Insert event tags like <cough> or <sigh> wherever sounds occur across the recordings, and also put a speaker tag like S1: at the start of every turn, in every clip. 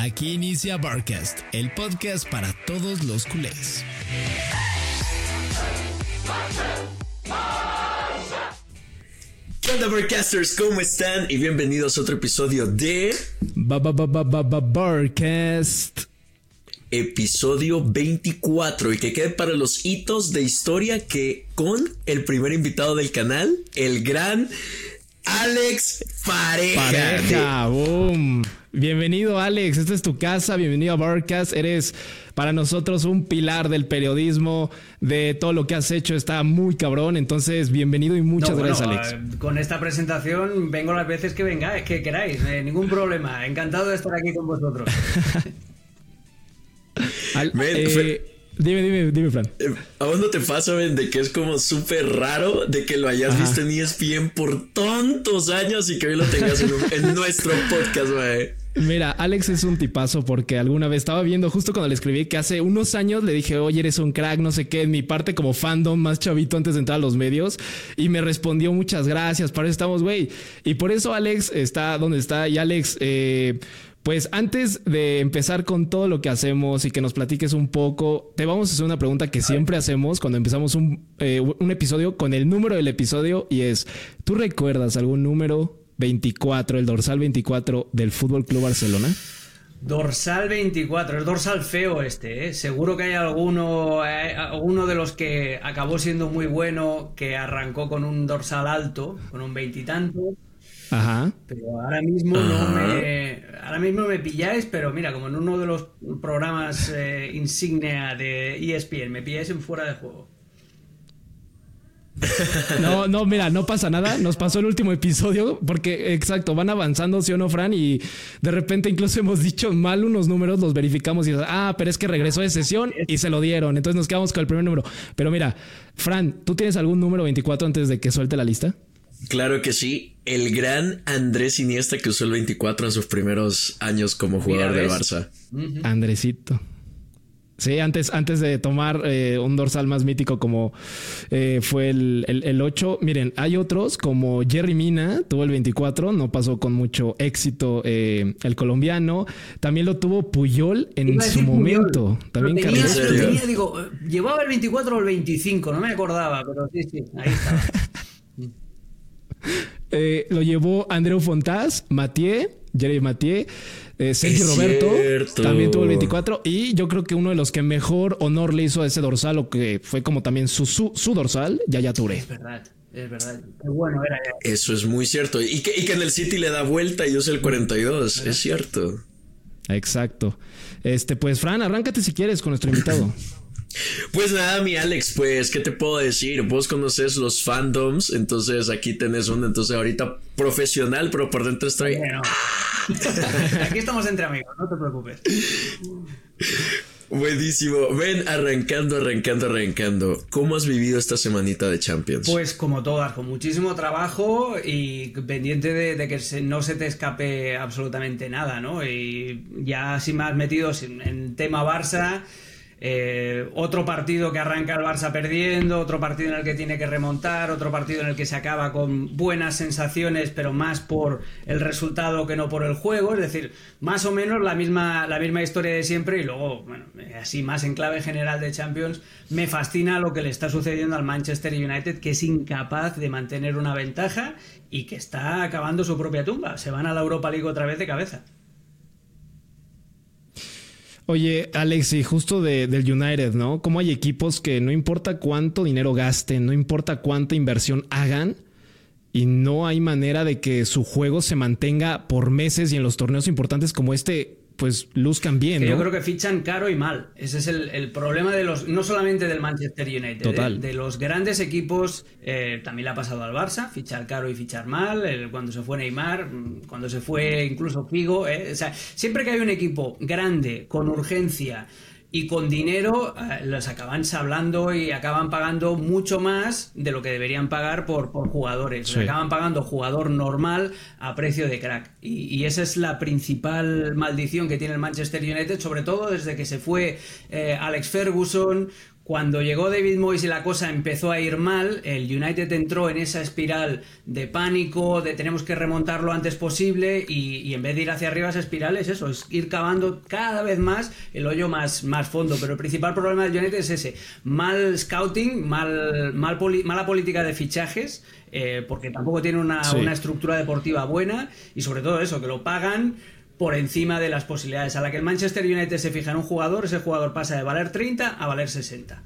S1: Aquí inicia Barcast, el podcast para todos los culés.
S2: ¿Qué onda, Barcasters? ¿Cómo están? Y bienvenidos a otro episodio de.
S1: Barcast.
S2: Episodio 24 y que quede para los hitos de historia que con el primer invitado del canal, el gran Alex Pareja.
S1: Pareja, boom. Bienvenido Alex, esta es tu casa, bienvenido a Barcast, eres para nosotros un pilar del periodismo, de todo lo que has hecho, está muy cabrón, entonces bienvenido y muchas gracias Alex.
S3: Eh, con esta presentación vengo las veces que vengáis, que queráis, eh, ningún problema, encantado de estar aquí con vosotros. <laughs>
S1: Al, eh, Dime, dime, dime, Fran.
S2: ¿A vos no te pasa, ven, de que es como súper raro de que lo hayas visto en ESPN por tantos años y que hoy lo tengas en, nuestro podcast, güey?
S1: Mira, Alex es un tipazo porque alguna vez estaba viendo justo cuando le escribí que hace unos años le dije, oye, eres un crack, no sé qué, en mi parte como fandom más chavito antes de entrar a los medios y me respondió muchas gracias, para eso estamos, güey. Y por eso Alex está donde está y Alex, eh, pues antes de empezar con todo lo que hacemos y que nos platiques un poco, te vamos a hacer una pregunta que siempre hacemos cuando empezamos un, eh, un episodio con el número del episodio y es, ¿tú recuerdas algún número 24, el dorsal 24 del Fútbol Club Barcelona?
S3: Dorsal 24, es dorsal feo este, ¿eh? Seguro que hay alguno, eh, alguno de los que acabó siendo muy bueno, que arrancó con un dorsal alto, con un veintitantos
S1: Ajá.
S3: Pero ahora mismo no me. Ahora mismo me pilláis, pero mira, como en uno de los programas eh, insignia de ESPN, me pilláis en fuera de juego. <laughs>
S1: No, no, mira, no pasa nada. Nos pasó el último episodio porque, exacto, van avanzando, ¿sí o no, Fran? Y de repente incluso hemos dicho mal unos números, los verificamos y, ah, pero es que regresó de sesión y se lo dieron. Entonces nos quedamos con el primer número. Pero mira, Fran, ¿tú tienes algún número 24 antes de que suelte la lista?
S2: Claro que sí. El gran Andrés Iniesta que usó el 24 en sus primeros años como jugador del Barça.
S1: Andresito. Sí, antes, antes de tomar eh, un dorsal más mítico como eh, fue el, el, 8. Miren, hay otros como Jerry Mina, tuvo el 24, no pasó con mucho éxito eh, el colombiano. También lo tuvo Puyol en su momento. También
S3: tenía, tenía, digo, llevaba el 24 o el 25, no me acordaba, pero sí, sí, ahí estaba. <laughs>
S1: Lo llevó Andreu Fontás, Mathieu, Jeremy Mathieu, eh, Sergio Roberto, también tuvo el 24. Y yo creo que uno de los que mejor honor le hizo a ese dorsal, o que fue como también su, su, dorsal, Yaya Touré.
S3: Es verdad. Es verdad. Qué bueno era.
S2: Eso es muy cierto. Y que, y que en el City le da vuelta y usa el 42. Es cierto.
S1: Exacto. Este, pues, Fran, arráncate si quieres con nuestro invitado. <clears throat>
S2: Pues nada, mi Alex, pues, ¿qué te puedo decir? Vos conoces los fandoms, entonces aquí tenés uno, entonces ahorita profesional, pero por dentro estoy... <laughs>
S3: aquí estamos entre amigos, no te preocupes.
S2: Buenísimo. Ven, arrancando, arrancando, arrancando. ¿Cómo has vivido esta semanita de Champions?
S3: Pues como todas, con muchísimo trabajo y pendiente de, que no se te escape absolutamente nada, ¿no? Y ya sin más metidos en, en tema Barça. Eh, otro partido que arranca el Barça perdiendo, otro partido en el que tiene que remontar, otro partido en el que se acaba con buenas sensaciones, pero más por el resultado que no por el juego. Es decir, más o menos la misma, la misma historia de siempre. Y luego, bueno, así más en clave general de Champions, me fascina lo que le está sucediendo al Manchester United, que es incapaz de mantener una ventaja y que está acabando su propia tumba. Se van a la Europa League otra vez de cabeza.
S1: Oye, Alex, y justo del United, ¿no? Como hay equipos que no importa cuánto dinero gasten, no importa cuánta inversión hagan, y no hay manera de que su juego se mantenga por meses y en los torneos importantes como este pues luzcan bien.
S3: Yo creo que fichan caro y mal. Ese es el, problema de los, no solamente del Manchester United,
S1: Total.
S3: De, los grandes equipos, eh, también le ha pasado al Barça, fichar caro y fichar mal, cuando se fue Neymar, cuando se fue incluso Figo. Eh, o sea, siempre que hay un equipo grande, con urgencia, y con dinero eh, los acaban sablando y acaban pagando mucho más de lo que deberían pagar por, por jugadores. acaban pagando jugador normal a precio de crack. Y, esa es la principal maldición que tiene el Manchester United, sobre todo desde que se fue eh, Alex Ferguson, Cuando llegó David Moyes y la cosa empezó a ir mal, el United entró en esa espiral de pánico, de tenemos que remontar lo antes posible y, en vez de ir hacia arriba esa espiral es eso, es ir cavando cada vez más el hoyo más, más fondo. Pero el principal problema del United es ese, mal scouting, mal, mal mala política de fichajes, eh, porque tampoco tiene una, una estructura deportiva buena y sobre todo eso, que lo pagan por encima de las posibilidades. A la que el Manchester United se fija en un jugador, ese jugador pasa de valer 30 a valer 60.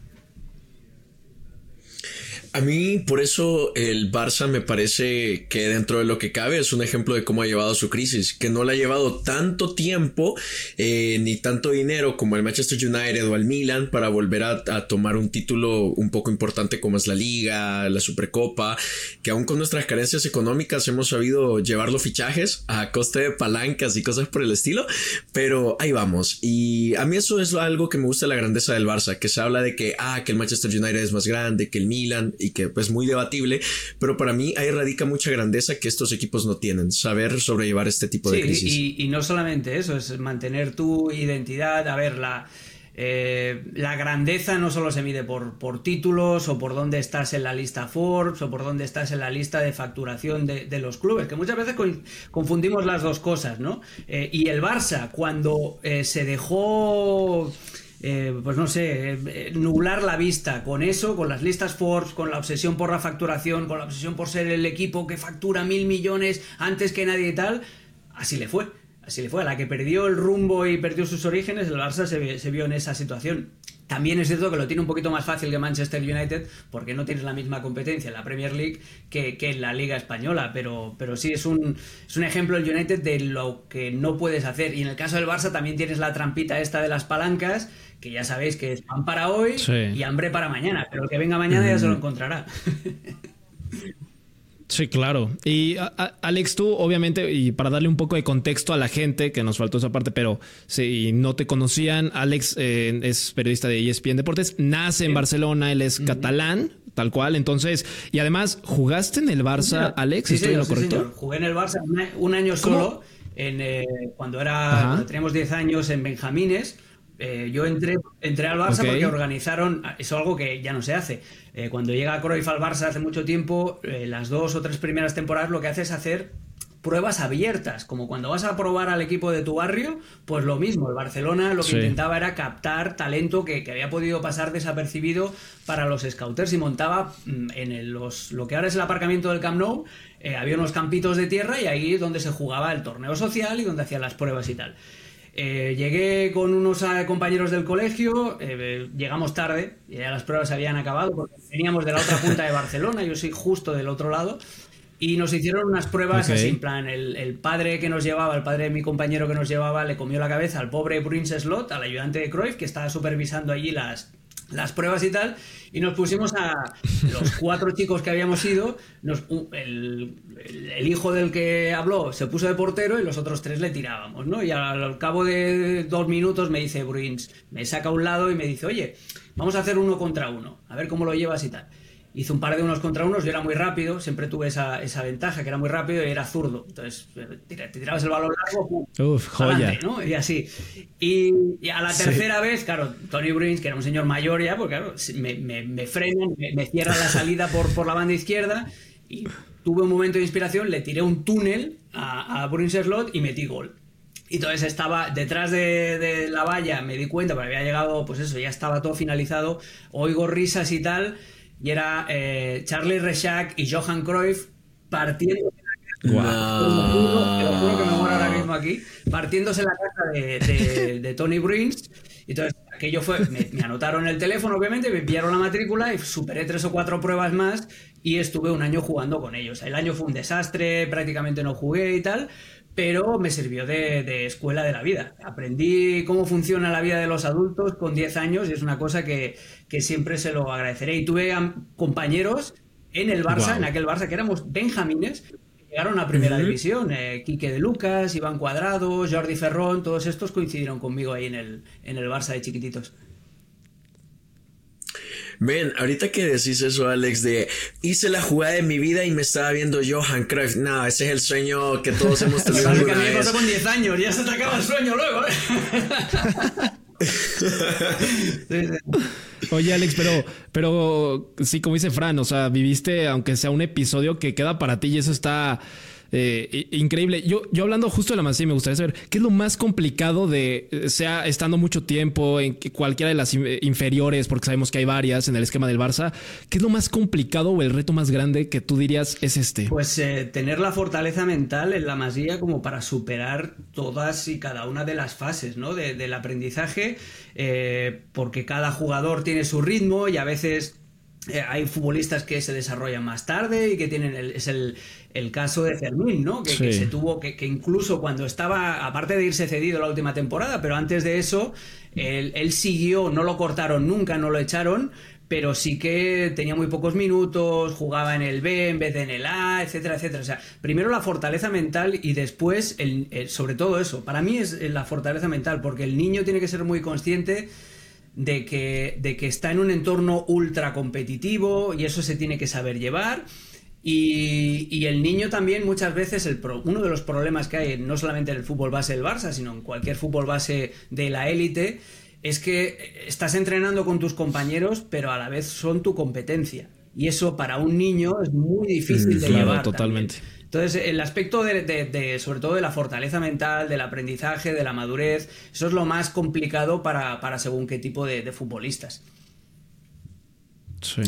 S2: A mí, por eso el Barça me parece que dentro de lo que cabe es un ejemplo de cómo ha llevado su crisis, que no le ha llevado tanto tiempo eh, ni tanto dinero como el Manchester United o el Milan para volver a, tomar un título un poco importante como es la Liga, la Supercopa, que aún con nuestras carencias económicas hemos sabido llevar los fichajes a coste de palancas y cosas por el estilo, pero ahí vamos. Y a mí eso es algo que me gusta la grandeza del Barça, que se habla de que, ah, que el Manchester United es más grande, que el Milan y que pues muy debatible, pero para mí ahí radica mucha grandeza que estos equipos no tienen, saber sobrellevar este tipo de crisis.
S3: Y, y no solamente eso, es mantener tu identidad, a ver, la... Eh, la grandeza no solo se mide por, por, títulos o por dónde estás en la lista Forbes o por dónde estás en la lista de facturación de, los clubes, que muchas veces confundimos las dos cosas, ¿no? Eh, y el Barça, cuando eh, se dejó eh, pues no sé, eh, nublar la vista con eso, con las listas Forbes, con la obsesión por la facturación, con la obsesión por ser el equipo que factura mil millones antes que nadie y tal, así le fue. Así le fue. A la que perdió el rumbo y perdió sus orígenes, el Barça se, vio en esa situación. También es cierto que lo tiene un poquito más fácil que Manchester United porque no tienes la misma competencia en la Premier League que, en la Liga Española, pero, pero sí es un, es un ejemplo el United de lo que no puedes hacer. Y en el caso del Barça también tienes la trampita esta de las palancas que ya sabéis que es pan para hoy y hambre para mañana, pero el que venga mañana ya se lo encontrará. <laughs>
S1: Sí, claro. Y Alex, tú obviamente, y para darle un poco de contexto a la gente, que nos faltó esa parte, pero si no te conocían, Alex eh, es periodista de ESPN Deportes, nace en Barcelona, él es catalán, tal cual, entonces, y además, ¿jugaste en el Barça, Alex?
S3: Sí, ¿Estoy lo correcto? Jugué en el Barça un año solo, en, eh, cuando era, cuando teníamos 10 años en Benjamines, eh, yo entré, entré al Barça porque organizaron, es algo que ya no se hace. Eh, cuando llega Cruyff al Barça hace mucho tiempo, eh, las dos o tres primeras temporadas lo que hace es hacer pruebas abiertas, como cuando vas a probar al equipo de tu barrio, pues lo mismo, el Barcelona lo que intentaba era captar talento que, había podido pasar desapercibido para los scouters y montaba mm, en los, lo que ahora es el aparcamiento del Camp Nou, había unos campitos de tierra y ahí es donde se jugaba el torneo social y donde hacían las pruebas y tal. Eh, llegué con unos eh, compañeros del colegio, eh, llegamos tarde, ya las pruebas habían acabado porque veníamos de la otra punta de Barcelona, yo soy justo del otro lado, y nos hicieron unas pruebas así, en plan, el, padre que nos llevaba, el padre de mi compañero que nos llevaba, le comió la cabeza al pobre Prince Slot, al ayudante de Cruyff, que estaba supervisando allí las, las pruebas y tal, y nos pusimos a los cuatro chicos que habíamos ido, el, hijo del que habló se puso de portero y los otros tres le tirábamos, ¿no? Y al, cabo de dos minutos me dice Bruins, me saca a un lado y me dice, oye, vamos a hacer uno contra uno, a ver cómo lo llevas y tal hice un par de unos contra unos, yo era muy rápido, siempre tuve esa, esa ventaja, que era muy rápido y era zurdo. Entonces, te tirabas el balón largo,
S1: Uf, joya.
S3: ¿no? Y así. Y, a la tercera vez, claro, Tony Bruins, que era un señor mayor ya, porque claro, me, me, me frenan, me, cierra la salida por, por la banda izquierda y tuve un momento de inspiración, le tiré un túnel a, a Bruins Slot y metí gol. Y entonces estaba detrás de, de, la valla, me di cuenta, porque había llegado, pues eso, ya estaba todo finalizado, oigo risas y tal, y era eh, Charlie Rechac y Johan Cruyff partiendo
S2: Wow.
S3: ahora mismo aquí. Partiéndose la casa de, de, Tony Bruins. Entonces, aquello fue. Me, me, anotaron el teléfono, obviamente, me enviaron la matrícula y superé tres o cuatro pruebas más y estuve un año jugando con ellos. El año fue un desastre, prácticamente no jugué y tal pero me sirvió de, escuela de la vida. Aprendí cómo funciona la vida de los adultos con 10 años y es una cosa que, siempre se lo agradeceré. Y tuve compañeros en el Barça, en aquel Barça, que éramos benjamines, que llegaron a primera división. Eh, Quique de Lucas, Iván Cuadrado, Jordi Ferrón, todos estos coincidieron conmigo ahí en el, en el Barça de chiquititos.
S2: Ven, ahorita que decís eso, Alex, de hice la jugada de mi vida y me estaba viendo Johan Cruyff. No, ese es el sueño que todos hemos <laughs> tenido.
S3: que a mí me pasó con 10 años, ya se te acaba el sueño luego, ¿eh? <laughs>
S1: Oye, Alex, pero, pero sí, como dice Fran, o sea, viviste, aunque sea un episodio que queda para ti y eso está eh, increíble. Yo, yo hablando justo de la Masía, me gustaría saber qué es lo más complicado de, eh, sea estando mucho tiempo en cualquiera de las inferiores, porque sabemos que hay varias en el esquema del Barça. ¿Qué es lo más complicado o el reto más grande que tú dirías es este?
S3: Pues eh, tener la fortaleza mental en la Masía como para superar todas y cada una de las fases ¿no? del aprendizaje, porque cada jugador tiene su ritmo y a veces hay futbolistas que se desarrollan más tarde y que tienen es el, el caso de Fermín, ¿no? Que, se tuvo, que, incluso cuando estaba, aparte de irse cedido la última temporada, pero antes de eso, él, siguió, no lo cortaron nunca, no lo echaron, pero sí que tenía muy pocos minutos, jugaba en el B en vez de en el A, etcétera, etcétera. O sea, primero la fortaleza mental y después, el, sobre todo eso, para mí es la fortaleza mental, porque el niño tiene que ser muy consciente de que, de que está en un entorno ultra competitivo y eso se tiene que saber llevar y, el niño también muchas veces, el uno de los problemas que hay, no solamente en el fútbol base del Barça, sino en cualquier fútbol base de la élite, es que estás entrenando con tus compañeros, pero a la vez son tu competencia. Y eso para un niño es muy difícil de llevar.
S1: Totalmente.
S3: Entonces, el aspecto de, sobre todo de la fortaleza mental, del aprendizaje, de la madurez, eso es lo más complicado para, para según qué tipo de, futbolistas.
S2: Sí.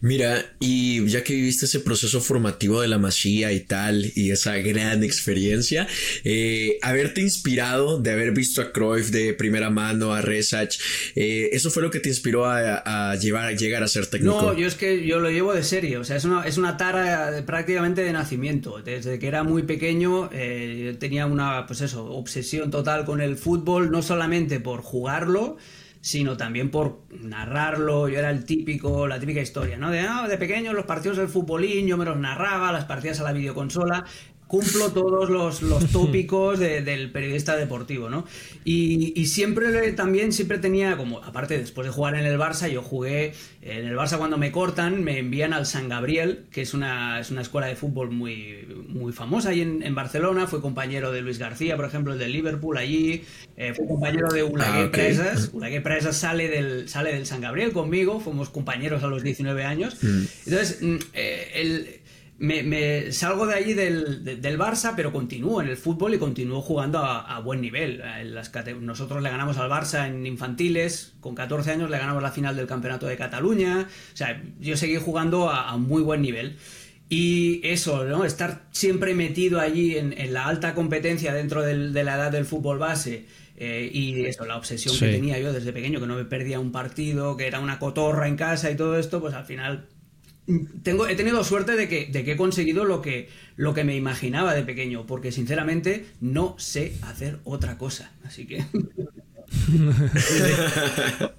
S2: Mira, y ya que viviste ese proceso formativo de la Masía y tal, y esa gran experiencia, eh, haberte inspirado de haber visto a Cruyff de primera mano, a Resach, eh, ¿eso fue lo que te inspiró a, llevar, a llegar a ser técnico?
S3: No, yo es que yo lo llevo de serie, o sea, es una, es una tara prácticamente de nacimiento. Desde que era muy pequeño eh, tenía una, pues eso, obsesión total con el fútbol, no solamente por jugarlo, sino también por narrarlo. Yo era el típico, la típica historia, ¿no? De, ah, de pequeño los partidos del futbolín, yo me los narraba, las partidas a la videoconsola cumplo todos los, <laughs> tópicos del periodista deportivo, ¿no? Y, siempre también, siempre tenía, como, aparte después de jugar en el Barça, yo jugué en el Barça cuando me cortan, me envían al San Gabriel, que es una, es una escuela de fútbol muy, muy famosa ahí en, Barcelona, fue compañero de Luis García, por ejemplo, el de Liverpool allí, eh, fue compañero de Ulagué ah, Presas, Ulagué Presas sale del, sale del San Gabriel conmigo, fuimos compañeros a los 19 años, mm. entonces, mm, eh, el me, salgo de allí del, del, Barça, pero continúo en el fútbol y continúo jugando a, buen nivel. nosotros le ganamos al Barça en infantiles, con 14 años le ganamos la final del Campeonato de Cataluña. O sea, yo seguí jugando a, muy buen nivel. Y eso, ¿no? Estar siempre metido allí en, la alta competencia dentro de la edad del fútbol base. Eh, y eso, la obsesión que tenía yo desde pequeño, que no me perdía un partido, que era una cotorra en casa y todo esto, pues al final tengo, he tenido suerte de que, de que he conseguido lo que, lo que me imaginaba de pequeño, porque sinceramente no sé hacer otra cosa. Así que.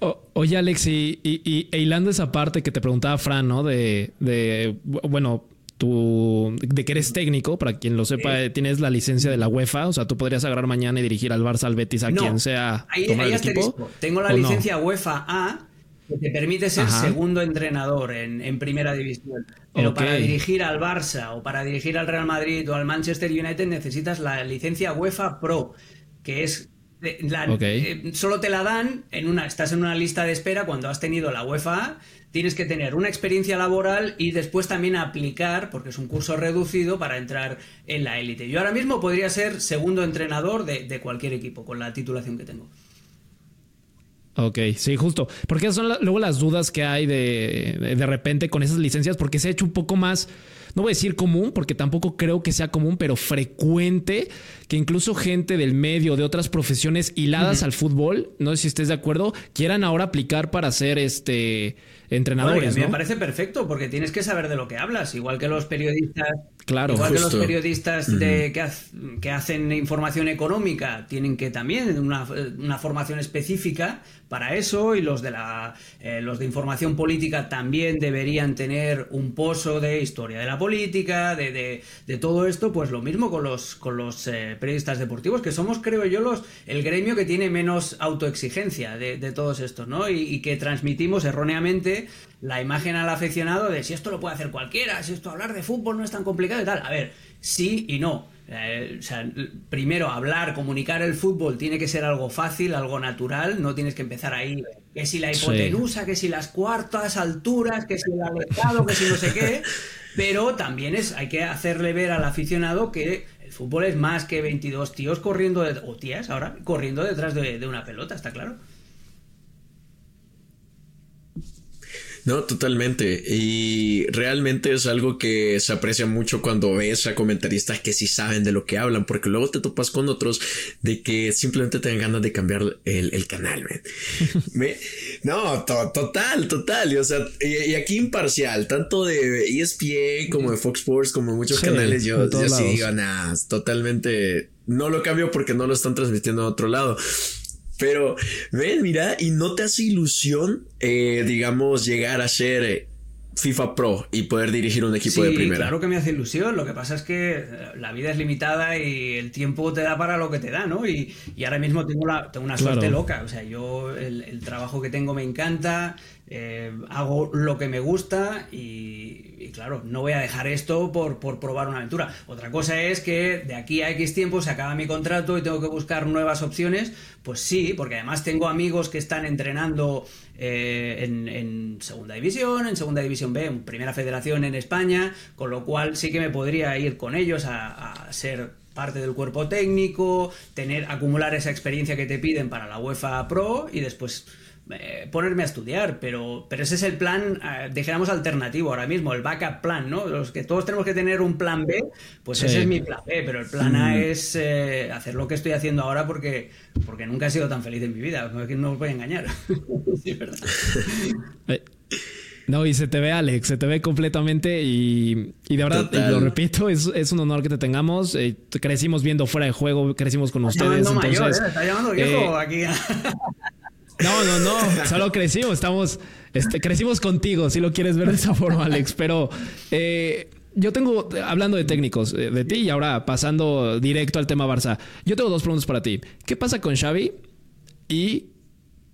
S3: <laughs>
S1: oye, Alex, y, y, e hilando esa parte que te preguntaba Fran, ¿no? De, de bueno, tú, de que eres técnico, para quien lo sepa, tienes la licencia de la UEFA, o sea, tú podrías agarrar mañana y dirigir al Barça, al Betis, a quien sea.
S3: Ahí, equipo, Tengo la licencia UEFA A que te permite ser segundo entrenador en, primera división. Pero para dirigir al Barça o para dirigir al Real Madrid o al Manchester United necesitas la licencia UEFA Pro, que es la, eh, solo te la dan en una, estás en una lista de espera cuando has tenido la UEFA, tienes que tener una experiencia laboral y después también aplicar, porque es un curso reducido, para entrar en la élite. Yo ahora mismo podría ser segundo entrenador de cualquier equipo con la titulación que tengo.
S1: Ok, sí, justo. Porque son luego las dudas que hay de, de, repente con esas licencias, porque se ha hecho un poco más, no voy a decir común, porque tampoco creo que sea común, pero frecuente que incluso gente del medio, de otras profesiones hiladas al fútbol, no sé si estés de acuerdo, quieran ahora aplicar para ser este entrenadores.
S3: me parece perfecto, porque tienes que saber de lo que hablas, igual que los periodistas.
S1: Claro,
S3: igual que los periodistas de, que, hacen información económica tienen que también una, una formación específica para eso y los de la eh, los de información política también deberían tener un pozo de historia de la política de, de, todo esto pues lo mismo con los con los eh, periodistas deportivos que somos creo yo los el gremio que tiene menos autoexigencia de, todos estos no y, que transmitimos erróneamente la imagen al aficionado de si esto lo puede hacer cualquiera si esto hablar de fútbol no es tan complicado y tal a ver sí y no Eh, o sea, primero hablar, comunicar el fútbol tiene que ser algo fácil, algo natural, no tienes que empezar ahí. Que si la hipotenusa, que si las cuartas alturas, que si el alejado, que si no sé qué. Pero también es, hay que hacerle ver al aficionado que el fútbol es más que 22 tíos corriendo, o tías ahora, corriendo detrás de una pelota, está claro.
S2: No, totalmente. Y realmente es algo que se aprecia mucho cuando ves a comentaristas que sí saben de lo que hablan, porque luego te topas con otros de que simplemente te dan ganas de cambiar el, canal. <laughs> Me, no, total, total. Y, o sea, y, aquí imparcial, tanto de ESPN como de Fox Sports, como muchos canales, yo, yo sí digo, nada, totalmente no lo cambio porque no lo están transmitiendo a otro lado. Pero, ven, mira, y no te hace ilusión, eh, digamos, llegar a ser eh, FIFA Pro y poder dirigir un equipo de primera.
S3: Claro que me hace ilusión. Lo que pasa es que eh, la vida es limitada y el tiempo te da para lo que te da, ¿no? Y, ahora mismo tengo, la, tengo una suerte loca. O sea, yo el, trabajo que tengo me encanta, hago lo que me gusta y, claro, no voy a dejar esto por, por, probar una aventura. Otra cosa es que de aquí a X tiempo se acaba mi contrato y tengo que buscar nuevas opciones. Pues sí, porque además tengo amigos que están entrenando eh, en, Segunda División, en Segunda División B, en Primera Federación en España, con lo cual sí que me podría ir con ellos a, a ser parte del cuerpo técnico, tener, acumular esa experiencia que te piden para la UEFA Pro y después eh, ponerme a estudiar, pero, pero ese es el plan, eh, dijéramos alternativo ahora mismo, el backup plan, ¿no? Los que todos tenemos que tener un plan B, pues ese es mi plan B, pero el plan A mm. es eh, hacer lo que estoy haciendo ahora porque, porque nunca he sido tan feliz en mi vida, no os voy a engañar. <laughs> sí, verdad. <laughs>
S1: No, y se te ve, Alex, se te ve completamente y, y de verdad, lo repito, es, es, un honor que te tengamos. crecimos viendo fuera de juego, crecimos con ustedes.
S3: Entonces, Está llamando viejo aquí. <laughs>
S1: No, no, no. Solo crecimos. Estamos. Este, crecimos contigo, si lo quieres ver de esa forma, Alex. Pero eh, yo tengo, hablando de técnicos, eh, de ti y ahora pasando directo al tema Barça, yo tengo dos preguntas para ti. ¿Qué pasa con Xavi? Y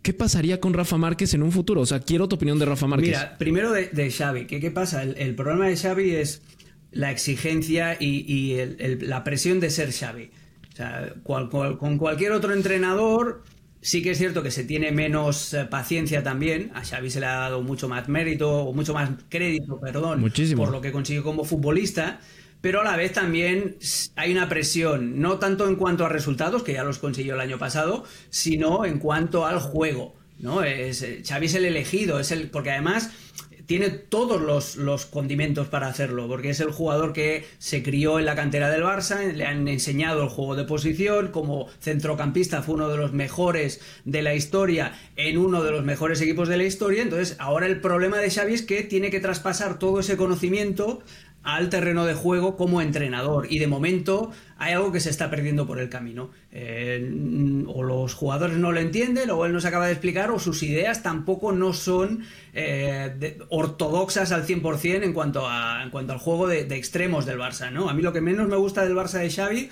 S1: ¿Qué pasaría con Rafa Márquez en un futuro? O sea, quiero tu opinión de Rafa Márquez.
S3: Mira, primero de, Xavi. ¿Qué, ¿Qué, pasa? El, problema de Xavi es la exigencia y, la presión de ser Xavi. O sea, con cualquier otro entrenador Sí que es cierto que se tiene menos eh, paciencia también. A Xavi se le ha dado mucho más mérito, o mucho más crédito, perdón,
S1: Muchísimo.
S3: por lo que consiguió como futbolista. Pero a la vez también hay una presión, no tanto en cuanto a resultados, que ya los consiguió el año pasado, sino en cuanto al juego. ¿no? Es, eh, Xavi es el elegido, es el, porque además tiene todos los, los, condimentos para hacerlo, porque es el jugador que se crió en la cantera del Barça, le han enseñado el juego de posición, como centrocampista fue uno de los mejores de la historia en uno de los mejores equipos de la historia, entonces ahora el problema de Xavi es que tiene que traspasar todo ese conocimiento al terreno de juego como entrenador. Y de momento hay algo que se está perdiendo por el camino. Eh, o los jugadores no lo entienden, o él no se acaba de explicar, o sus ideas tampoco no son eh, ortodoxas al 100% en cuanto, a, en cuanto al juego de, de, extremos del Barça. ¿no? A mí lo que menos me gusta del Barça de Xavi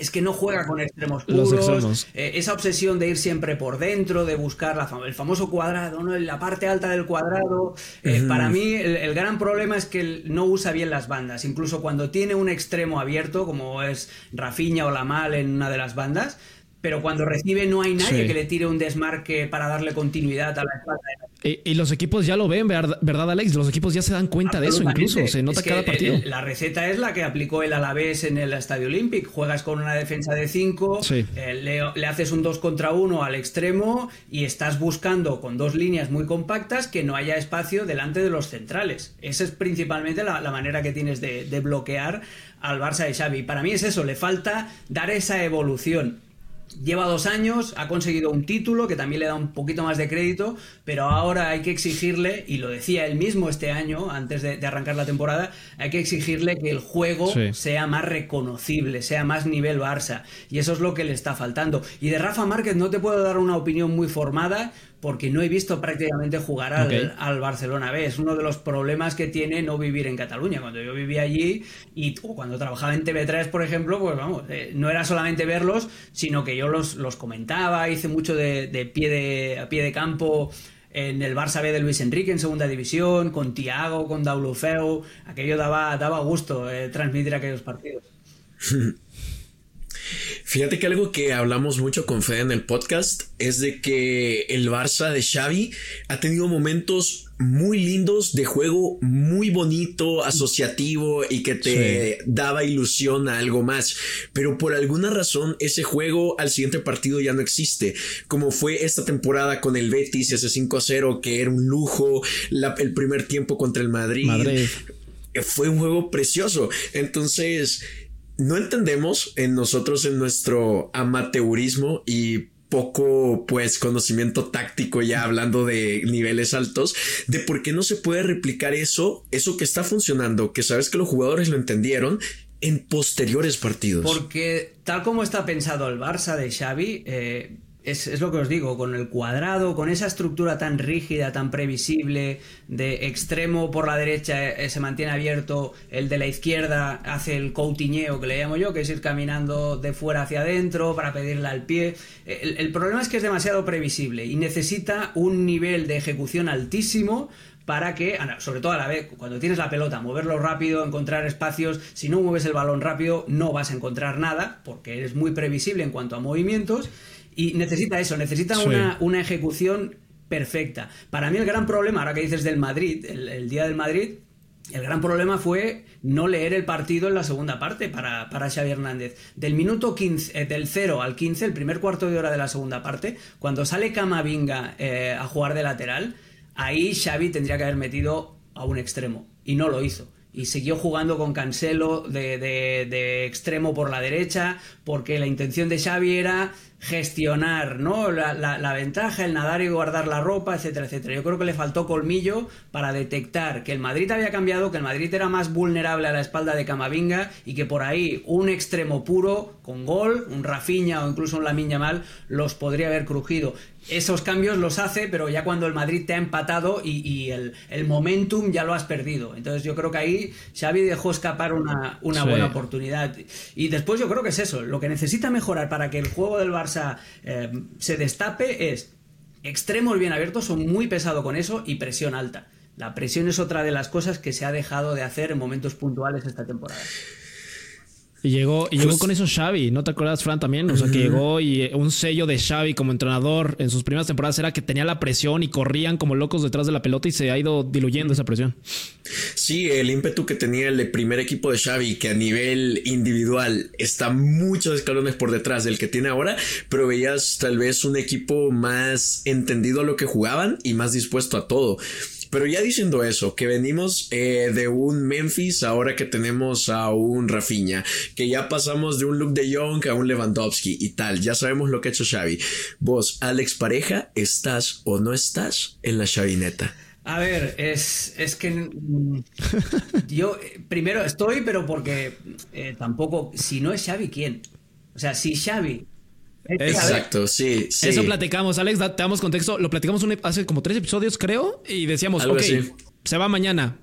S3: es que no juega con extremos puros. Eh, esa obsesión de ir siempre por dentro, de buscar la el famoso cuadrado, ¿no? la parte alta del cuadrado. Eh, para mí, el, gran problema es que no usa bien las bandas. Incluso cuando tiene un extremo abierto, como es Rafiña o Lamal en una de las bandas, pero cuando recibe no hay nadie que le tire un desmarque para darle continuidad a la espalda.
S1: Y, los equipos ya lo ven, ¿verdad, Alex? Los equipos ya se dan cuenta de eso incluso, se nota cada partido.
S3: la receta es la que aplicó el Alavés en el Estadio Olímpico. Juegas con una defensa de 5, eh, le, haces un 2 contra 1 al extremo y estás buscando con dos líneas muy compactas que no haya espacio delante de los centrales. Esa es principalmente la, manera que tienes de, de bloquear al Barça de Xavi. Para mí es eso, le falta dar esa evolución Lleva dos años, ha conseguido un título que también le da un poquito más de crédito, pero ahora hay que exigirle, y lo decía él mismo este año, antes de, arrancar la temporada, hay que exigirle que el juego sea más reconocible, sea más nivel Barça. Y eso es lo que le está faltando. Y de Rafa Márquez no te puedo dar una opinión muy formada, porque no he visto prácticamente jugar al, Barcelona B. Es uno de los problemas que tiene no vivir en Cataluña. Cuando yo vivía allí y cuando trabajaba en TV3, por ejemplo, pues vamos, eh, no era solamente verlos, sino que yo los, los comentaba, hice mucho de, pie de, a pie de campo en el Barça B de Luis Enrique en segunda división, con Tiago, con Daulofeu, aquello daba, daba gusto eh, transmitir aquellos partidos. <laughs>
S2: Fíjate que algo que hablamos mucho con Fede en el podcast es de que el Barça de Xavi ha tenido momentos muy lindos de juego, muy bonito, asociativo y que te daba ilusión a algo más. Pero por alguna razón ese juego al siguiente partido ya no existe. Como fue esta temporada con el Betis, ese 5-0 que era un lujo, el primer tiempo contra el Madrid. Madrid. Fue un juego precioso. Entonces no entendemos en nosotros, en nuestro amateurismo y poco pues conocimiento táctico ya hablando de niveles altos de por qué no se puede replicar eso eso que está funcionando que sabes que los jugadores lo entendieron en posteriores partidos.
S3: Porque tal como está pensado el Barça de Xavi eh, es, lo que os digo, con el cuadrado, con esa estructura tan rígida, tan previsible, de extremo por la derecha eh, se mantiene abierto, el de la izquierda hace el coutineo que le llamo yo, que es ir caminando de fuera hacia adentro para pedirle al pie. El problema es que es demasiado previsible y necesita un nivel de ejecución altísimo para que, sobre todo a la vez, cuando tienes la pelota, moverlo rápido, encontrar espacios, si no mueves el balón rápido no vas a encontrar nada, porque eres muy previsible en cuanto a movimientos y necesita eso, necesita una, ejecución perfecta. Para mí el gran problema, ahora que dices del Madrid, el, día del Madrid, el gran problema fue no leer el partido en la segunda parte para, para Xavi Hernández. Del minuto 15, eh, del 0 al 15, el primer cuarto de hora de la segunda parte, cuando sale Camavinga eh, a jugar de lateral, ahí Xavi tendría que haber metido a un extremo y no lo hizo y siguió jugando con Cancelo de, extremo por la derecha, porque la intención de Xavi era gestionar ¿no? La, ventaja, el nadar y guardar la ropa, etcétera, etcétera. Yo creo que le faltó colmillo para detectar que el Madrid había cambiado, que el Madrid era más vulnerable a la espalda de Camavinga y que por ahí un extremo puro con gol, un Rafinha o incluso un Lamine Mal los podría haber crujido esos cambios los hace, pero ya cuando el Madrid te ha empatado y, el, momentum ya lo has perdido. Entonces yo creo que ahí Xavi dejó escapar una, buena oportunidad. Y después yo creo que es eso, lo que necesita mejorar para que el juego del Barça eh, se destape es extremos bien abiertos, son muy pesados con eso y presión alta. La presión es otra de las cosas que se ha dejado de hacer en momentos puntuales esta temporada.
S1: Y llegó, y llegó pues con eso Xavi, ¿no te acuerdas, Fran, también? O sea, que llegó y eh, un sello de Xavi como entrenador en sus primeras temporadas era que tenía la presión y corrían como locos detrás de la pelota y se ha ido diluyendo esa presión.
S2: Sí, el ímpetu que tenía el primer equipo de Xavi, que a nivel individual está muchos escalones por detrás del que tiene ahora, pero veías tal vez un equipo más entendido a lo que jugaban y más dispuesto a todo. Pero ya diciendo eso, que venimos eh, de un Memphis, ahora que tenemos a un Rafinha, que ya pasamos de un Luke de Jong a un Lewandowski y tal, ya sabemos lo que ha hecho Xavi. Vos, Alex Pareja, ¿estás o no estás en la Xavineta?
S3: A ver, es, es que mm, yo eh, primero estoy, pero porque eh, tampoco, si no es Xavi, ¿quién? O sea, si Xavi
S2: Exacto, sí,
S1: Eso platicamos, Alex, te damos contexto. Lo platicamos hace como tres episodios, creo, y decíamos, ok, se va mañana.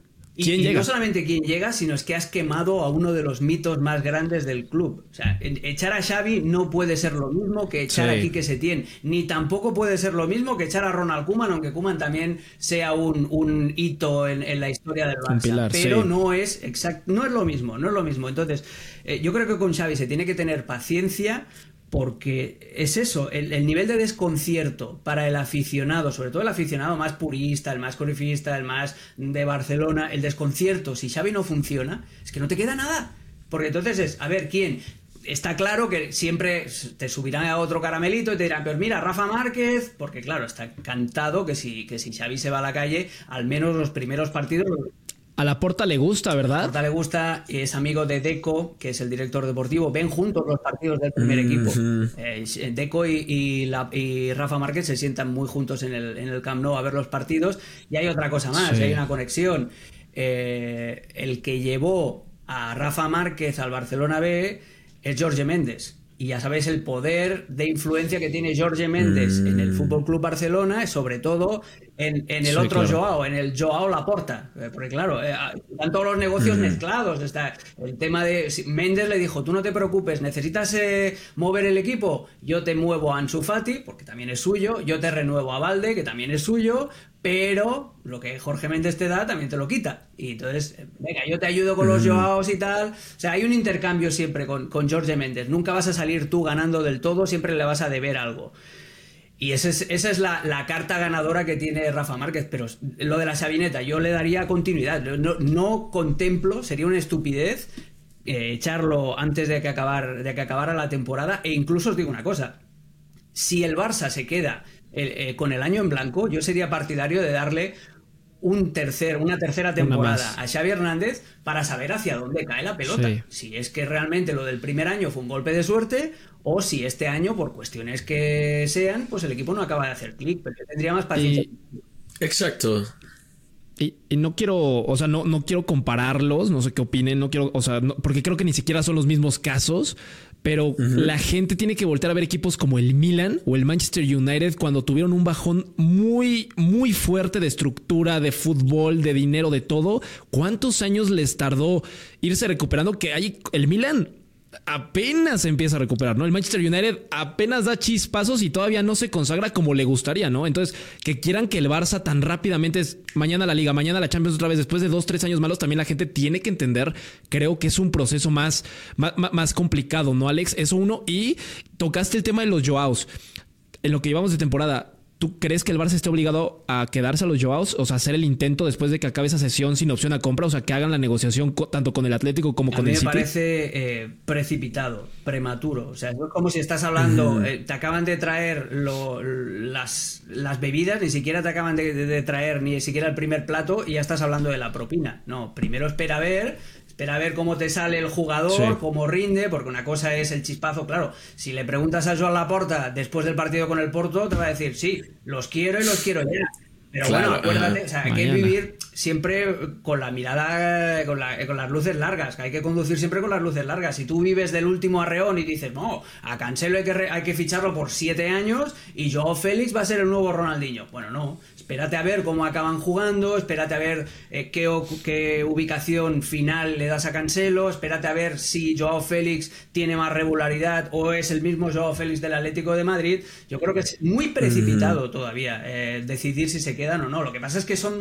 S1: ¿Quién llega?
S3: no solamente quién llega, sino es que has quemado a uno de los mitos más grandes del club. O sea, echar a Xavi no puede ser lo mismo que echar a Quique Setién, ni tampoco puede ser lo mismo que echar a Ronald Koeman, aunque Koeman también sea un, hito en, la historia del Barça. pero no es exacto, no es lo mismo, no es lo mismo. Entonces, eh, yo creo que con Xavi se tiene que tener paciencia porque es eso, el, nivel de desconcierto para el aficionado, sobre todo el aficionado más purista, el más corifista, el más de Barcelona, el desconcierto, si Xavi no funciona, es que no te queda nada. Porque entonces es, a ver, ¿quién? Está claro que siempre te subirán a otro caramelito y te dirán, pero mira, Rafa Márquez, porque claro, está cantado que si, que si Xavi se va a la calle, al menos los primeros partidos
S1: a la Porta le gusta, ¿verdad? A
S3: Porta le gusta, es amigo de Deco, que es el director deportivo. Ven juntos los partidos del primer equipo. Eh, Deco y, Rafa Márquez se sientan muy juntos en el, en el, Camp Nou a ver los partidos. Y hay otra cosa más, hay una conexión. Eh, el que llevó a Rafa Márquez al Barcelona B es Jorge Méndez. Y ya sabéis el poder de influencia que tiene Jorge Méndez en el mm. Fútbol Club Barcelona, sobre todo en, el otro Joao, en el Joao Laporta. Eh, porque claro, eh, están todos los negocios mezclados. Está el tema de Méndez le dijo, tú no te preocupes, necesitas eh, mover el equipo, yo te muevo a Ansu Fati, porque también es suyo, yo te renuevo a Valde, que también es suyo, pero lo que Jorge Méndez te da también te lo quita. Y entonces, venga, yo te ayudo con los Joaos y tal. O sea, hay un intercambio siempre con, con Jorge Méndez. Nunca vas a salir tú ganando del todo, siempre le vas a deber algo. Y esa es, esa es la, carta ganadora que tiene Rafa Márquez. Pero lo de la Sabineta, yo le daría continuidad. No, contemplo, sería una estupidez eh, echarlo antes de que, acabar, de que acabara la temporada. E incluso os digo una cosa: si el Barça se queda eh, con el año en blanco, yo sería partidario de darle un tercer, una tercera temporada a Xavi Hernández para saber hacia dónde cae la pelota. Si es que realmente lo del primer año fue un golpe de suerte o si este año, por cuestiones que sean, pues el equipo no acaba de hacer clic, pero tendría más paciencia.
S2: Exacto.
S1: Y, no quiero, o sea, no, no quiero compararlos, no sé qué opinen, no quiero, o sea, porque creo que ni siquiera son los mismos casos, pero la gente tiene que voltear a ver equipos como el Milan o el Manchester United cuando tuvieron un bajón muy, muy fuerte de estructura, de fútbol, de dinero, de todo. ¿Cuántos años les tardó irse recuperando? Que hay el Milan apenas empieza a recuperar, ¿no? El Manchester United apenas da chispazos y todavía no se consagra como le gustaría, ¿no? Entonces, que quieran que el Barça tan rápidamente es mañana la Liga, mañana la Champions otra vez, después de dos, tres años malos, también la gente tiene que entender, creo que es un proceso más, más, más complicado, ¿no, Alex? Eso uno. Y tocaste el tema de los Joaos. En lo que llevamos de temporada, ¿Tú crees que el Barça esté obligado a quedarse a los Joaos? O sea, hacer el intento después de que acabe esa sesión sin opción a compra, o sea, que hagan la negociación tanto con el Atlético como con el City.
S3: Me parece eh, precipitado, prematuro. O sea, es como si estás hablando, eh, te acaban de traer las, las, bebidas, ni siquiera te acaban de, de, traer ni siquiera el primer plato y ya estás hablando de la propina. No, primero espera a ver Espera a ver cómo te sale el jugador, cómo rinde, porque una cosa es el chispazo, claro. Si le preguntas a Joan Laporta después del partido con el Porto, te va a decir, sí, los quiero y los quiero ya. Pero bueno, acuérdate, o sea, hay que vivir siempre con la mirada, con, las luces largas, que hay que conducir siempre con las luces largas. Si tú vives del último arreón y dices, no, a Cancelo hay que, hay que ficharlo por siete años y Joao Félix va a ser el nuevo Ronaldinho. Bueno, no, espérate a ver cómo acaban jugando, espérate a ver eh, qué, qué, ubicación final le das a Cancelo, espérate a ver si Joao Félix tiene más regularidad o es el mismo Joao Félix del Atlético de Madrid. Yo creo que es muy precipitado todavía eh, decidir si se quedan o no. Lo que pasa es que son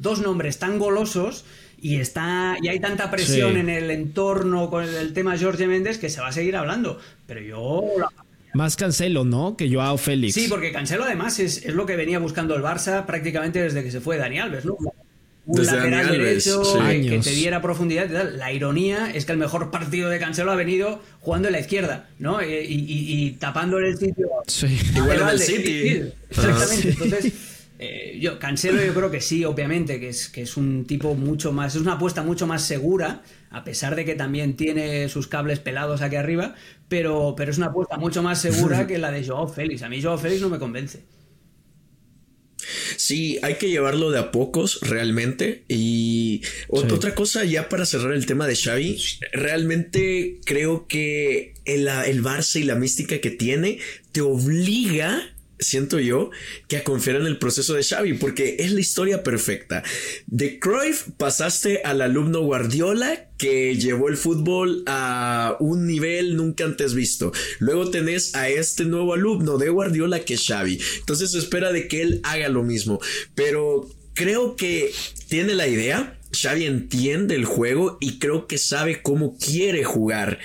S3: dos nombres tan golosos y está y hay tanta presión en el entorno con el, tema Jorge Méndez que se va a seguir hablando. Pero yo
S1: más Cancelo, ¿no? Que Joao Félix.
S3: Sí, porque Cancelo además es, lo que venía buscando el Barça prácticamente desde que se fue Dani Alves, ¿no? Un desde lateral derecho que, te diera profundidad y tal. La ironía es que el mejor partido de Cancelo ha venido jugando en la izquierda, ¿no? Y, y, tapándole el sitio.
S2: Sí. Igual en el City.
S3: exactamente. Entonces <laughs> eh, yo, Cancelo yo creo que sí, obviamente, que es, que es un tipo mucho más, es una apuesta mucho más segura, a pesar de que también tiene sus cables pelados aquí arriba, pero, pero es una apuesta mucho más segura <laughs> que la de Joao Félix. A mí Joao Félix no me convence.
S2: Sí, hay que llevarlo de a pocos realmente. Y otra cosa ya para cerrar el tema de Xavi, realmente creo que el, el Barça y la mística que tiene te obliga siento yo, que a confiar en el proceso de Xavi, porque es la historia perfecta. De Cruyff pasaste al alumno Guardiola que llevó el fútbol a un nivel nunca antes visto. Luego tenés a este nuevo alumno de Guardiola que es Xavi. Entonces se espera de que él haga lo mismo, pero creo que tiene la idea Xavi entiende el juego y creo que sabe cómo quiere jugar.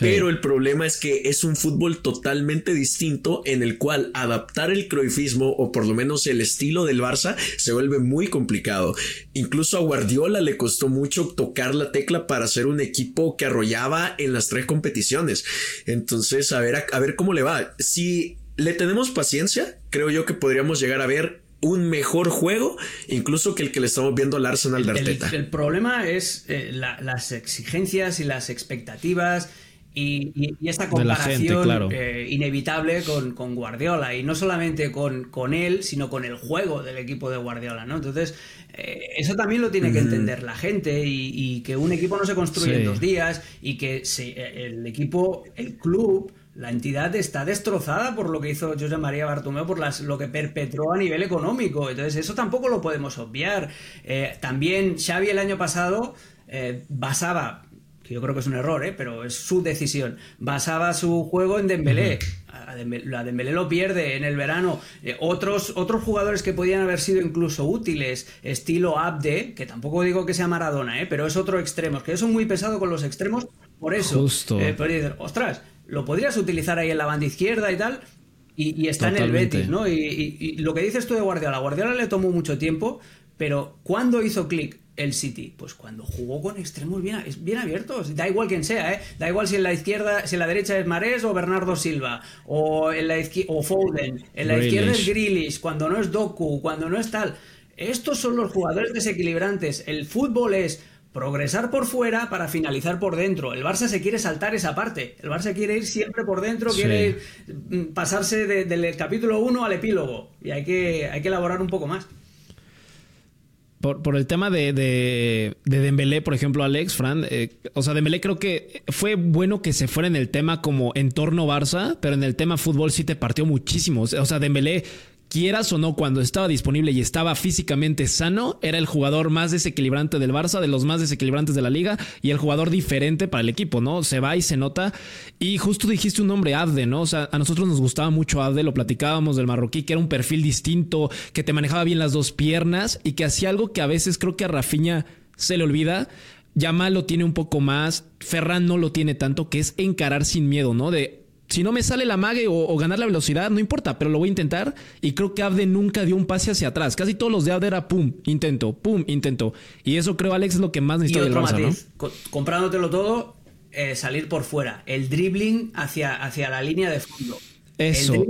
S2: Pero el problema es que es un fútbol totalmente distinto en el cual adaptar el croifismo o por lo menos el estilo del Barça se vuelve muy complicado. Incluso a Guardiola le costó mucho tocar la tecla para ser un equipo que arrollaba en las tres competiciones. Entonces, a ver, a ver cómo le va. Si le tenemos paciencia, creo yo que podríamos llegar a ver un mejor juego, incluso que el que le estamos viendo al Arsenal de Arteta.
S3: El, problema es eh, las exigencias y las expectativas y, esta comparación eh, inevitable con, Guardiola. Y no solamente con, con, él, sino con el juego del equipo de Guardiola, ¿no? Entonces, eh, eso también lo tiene que entender la gente y, que un equipo no se construye en dos días y que el equipo, el club la entidad está destrozada por lo que hizo José María Bartomeu, por las, lo que perpetró a nivel económico. Entonces, eso tampoco lo podemos obviar. Eh, también Xavi el año pasado eh, basaba, que yo creo que es un error, ¿eh? pero es su decisión, basaba su juego en Dembélé. A Dembélé, lo pierde en el verano. otros, otros jugadores que podían haber sido incluso útiles, estilo Abde, que tampoco digo que sea Maradona, ¿eh? pero es otro extremo, que yo soy muy pesado con los extremos por eso.
S1: Justo.
S3: pero ostras, lo podrías utilizar ahí en la banda izquierda y tal. Y, está en el Betis, ¿no? Y, lo que dices tú de Guardiola, Guardiola le tomó mucho tiempo, pero ¿cuándo hizo clic el City? Pues cuando jugó con extremos bien, bien abiertos. Da igual quien sea, ¿eh? Da igual si en la izquierda, si en la derecha es Marés o Bernardo Silva, o en la o Foden, en la izquierda es Grealish, cuando no es Doku, cuando no es tal. Estos son los jugadores desequilibrantes. El fútbol es progresar por fuera para finalizar por dentro. El Barça se quiere saltar esa parte. El Barça quiere ir siempre por dentro, quiere mm, pasarse del capítulo 1 al epílogo. Y hay que, hay que elaborar un poco más.
S1: Por, el tema de, de, Dembélé, por ejemplo, Alex, Fran, eh, o sea, Dembélé creo que fue bueno que se fuera en el tema como entorno Barça, pero en el tema fútbol sí te partió muchísimo. O sea, Dembélé quieras o no, cuando estaba disponible y estaba físicamente sano, era el jugador más desequilibrante del Barça, de los más desequilibrantes de la liga y el jugador diferente para el equipo, ¿no? Se va y se nota. Y justo dijiste un nombre, Abde, ¿no? O sea, a nosotros nos gustaba mucho Abde, lo platicábamos del marroquí, que era un perfil distinto, que te manejaba bien las dos piernas y que hacía algo que a veces creo que a Rafinha se le olvida. Yamal lo tiene un poco más, Ferran no lo tiene tanto, que es encarar sin miedo, ¿no? De si no me sale la mague o, ganar la velocidad, no importa, pero lo voy a intentar. Y creo que Abde nunca dio un pase hacia atrás. Casi todos los de Abde era pum, intento, pum, intento. Y eso creo, Alex, es lo que más necesita del Barça,
S3: Comprándotelo todo, eh, salir por fuera. El dribbling hacia, hacia la línea de fondo.
S1: Eso.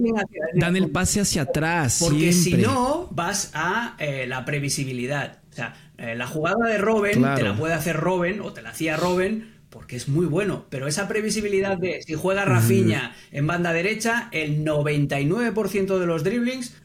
S1: Dan el pase hacia atrás.
S3: Porque si no, vas a eh, la previsibilidad. O sea, eh, la jugada de Robin te la puede hacer Robin o te la hacía Robin porque es muy bueno, pero esa previsibilidad de si juega Rafinha en banda derecha, el 99% de los dribblings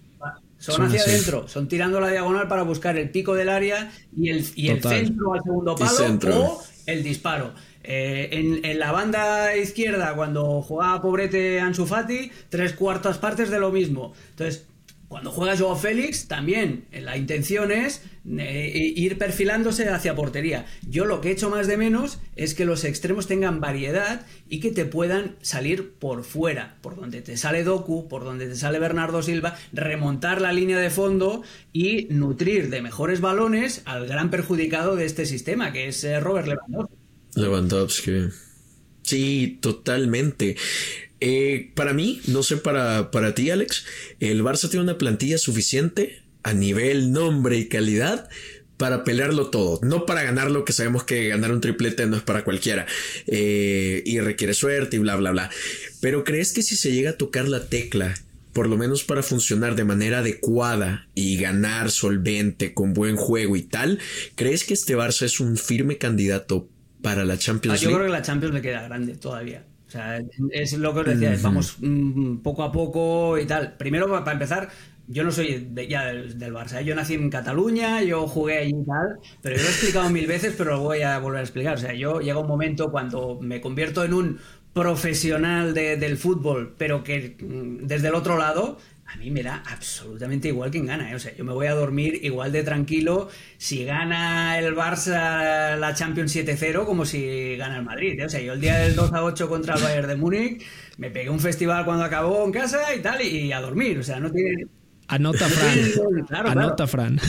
S3: son, hacia adentro, son tirando la diagonal para buscar el pico del área y el, y el centro al segundo palo o el disparo. Eh, en, la banda izquierda, cuando jugaba pobrete Ansu Fati, tres cuartas partes de lo mismo. Entonces, cuando juega Joao Félix, también eh, la intención es eh, ir perfilándose hacia portería. Yo lo que echo más de menos es que los extremos tengan variedad y que te puedan salir por fuera, por donde te sale Doku, por donde te sale Bernardo Silva, remontar la línea de fondo y nutrir de mejores balones al gran perjudicado de este sistema, que es eh, Robert Lewandowski.
S2: Lewandowski. Sí, totalmente. Eh, para mí, no sé para, para ti, Alex, el Barça tiene una plantilla suficiente a nivel nombre y calidad para pelearlo todo, no para ganarlo, que sabemos que ganar un triplete no es para cualquiera eh, y requiere suerte y bla, bla, bla. Pero ¿crees que si se llega a tocar la tecla, por lo menos para funcionar de manera adecuada y ganar solvente, con buen juego y tal, ¿crees que este Barça es un firme candidato para la Champions League?
S3: Yo creo que la Champions le queda grande todavía. O sea, es lo que os decía, vamos mm, poco a poco y tal. Primero, para empezar, yo no soy ya del, Barça, ¿eh? yo nací en Cataluña, yo jugué allí y tal, pero yo lo he explicado mil veces, pero lo voy a volver a explicar. O sea, yo llega un momento cuando me convierto en un profesional del fútbol, pero que mm, desde el otro lado, a mí me da absolutamente igual quién gana. ¿eh? O sea, yo me voy a dormir igual de tranquilo si gana el Barça la Champions 7-0 como si gana el Madrid. ¿eh? O sea, yo el día del 2 8 contra el Bayern de Múnich me pegué un festival cuando acabó en casa y tal, y, a dormir. O sea, no tiene.
S1: Anota <laughs> Fran. Anota Fran.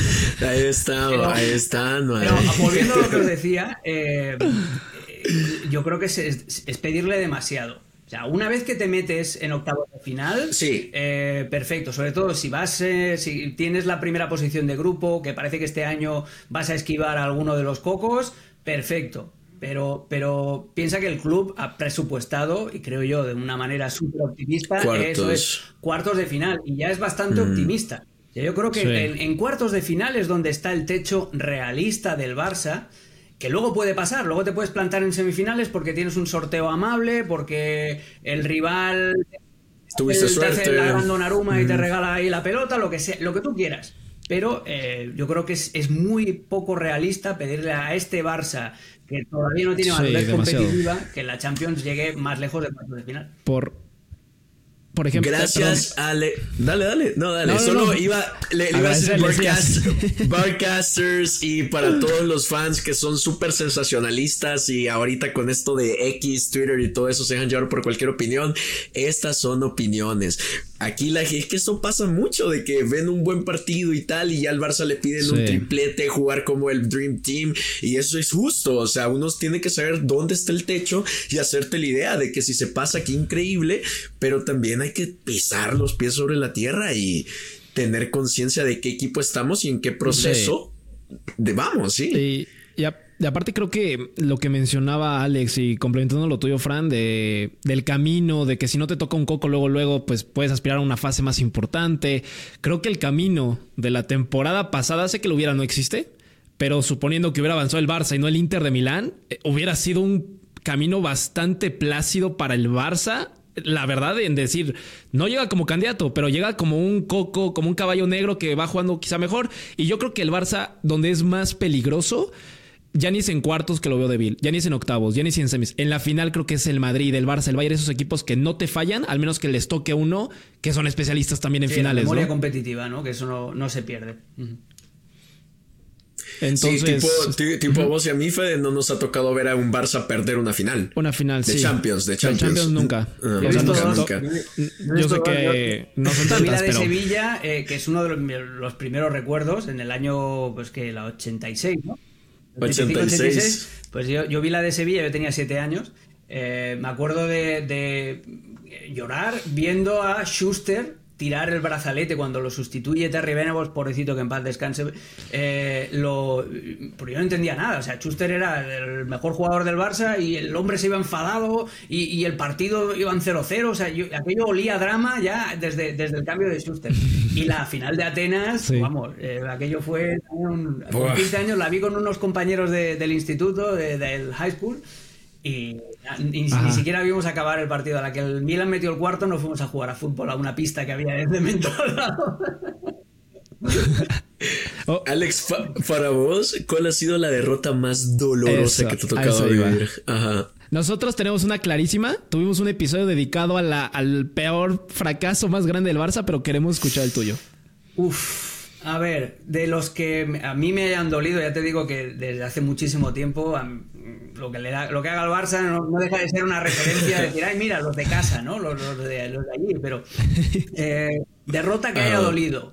S2: Ahí está, ahí está.
S3: pero volviendo a lo que os decía, eh, yo creo que es pedirle demasiado. O sea, una vez que te metes en octavos de final,
S2: sí.
S3: Eh, perfecto. Sobre todo si vas, eh, si tienes la primera posición de grupo, que parece que este año vas a esquivar a alguno de los cocos, perfecto. Pero, pero piensa que el club ha presupuestado, y creo yo de una manera súper optimista, eso es cuartos de final. Y ya es bastante mm. optimista. Yo creo que en cuartos de final es donde está el techo realista del Barça que luego puede pasar, luego te puedes plantar en semifinales porque tienes un sorteo amable, porque el rival
S2: Tuviste te hace
S3: la y te regala ahí la pelota, lo que sea, lo que tú quieras. Pero eh, yo creo que es, muy poco realista pedirle a este Barça, que todavía no tiene madurez competitiva, que la Champions llegue más lejos del cuarto de final.
S1: Por, por ejemplo.
S2: Gracias, Ale. Dale, dale. No, dale. Solo iba, le, iba a decir <laughs> broadcasters y para todos los fans que son súper sensacionalistas y ahorita con esto de X, Twitter y todo eso se dejan llevar por cualquier opinión. Estas son opiniones. Aquí la es que esto pasa mucho de que ven un buen partido y tal y ya al Barça le piden un triplete, jugar como el Dream Team y eso es justo. O sea, uno tiene que saber dónde está el techo y hacerte la idea de que si se pasa aquí increíble, pero también hay que pisar los pies sobre la tierra y tener conciencia de qué equipo estamos y en qué proceso de vamos,
S1: sí. Y, aparte creo que lo que mencionaba Alex y complementando lo tuyo, Fran, de, del camino, de que si no te toca un coco luego, luego, pues puedes aspirar a una fase más importante. Creo que el camino de la temporada pasada, sé que lo hubiera, no existe, pero suponiendo que hubiera avanzado el Barça y no el Inter de Milán, eh, hubiera sido un camino bastante plácido para el Barça la verdad en decir, no llega como candidato, pero llega como un coco, como un caballo negro que va jugando quizá mejor. Y yo creo que el Barça, donde es más peligroso, ya ni es en cuartos que lo veo débil, ya ni es en octavos, ya ni es en semis. En la final creo que es el Madrid, el Barça, el Bayern, esos equipos que no te fallan, al menos que les toque uno, que son especialistas también en finales.
S3: La memoria competitiva, ¿no? Que eso no, se pierde.
S2: Entonces, sí, tipo, a vos y a mí, Fede, no nos ha tocado ver a un Barça perder una final.
S1: Una final,
S2: de Champions, de Champions.
S1: De Champions nunca.
S2: Ah, nunca, nunca.
S1: Yo sé que no son tantas,
S3: de Sevilla, eh, que es uno de los, primeros recuerdos en el año, pues que la 86, ¿no?
S2: 86.
S3: Pues yo, yo, vi la de Sevilla, yo tenía 7 años. Eh, me acuerdo de, de llorar viendo a Schuster tirar el brazalete cuando lo sustituye Terry Venables, pobrecito que en paz descanse, eh, lo, porque yo no entendía nada. O sea, Schuster era el mejor jugador del Barça y el hombre se iba enfadado y, el partido iba en 0-0. O sea, aquello olía drama ya desde, desde el cambio de Schuster. Y la final de Atenas, vamos, eh, aquello fue un, 15 años, la vi con unos compañeros del instituto, del high school. Y, ni, siquiera vimos acabar el partido. A la que el Milan metió el cuarto, nos fuimos a jugar a fútbol a una pista que había de cemento al lado. <laughs>
S2: Oh. Alex, para vos, ¿cuál ha sido la derrota más dolorosa que te ha tocado vivir?
S1: Nosotros tenemos una clarísima. Tuvimos un episodio dedicado a la, al peor fracaso más grande del Barça, pero queremos escuchar el tuyo.
S3: Uf. A ver, de los que a mí me hayan dolido, ya te digo que desde hace muchísimo tiempo lo que, le lo que haga el Barça no, deja de ser una referencia de decir, ay, mira, los de casa, ¿no? Los, de, allí, pero <laughs> eh, derrota que haya dolido.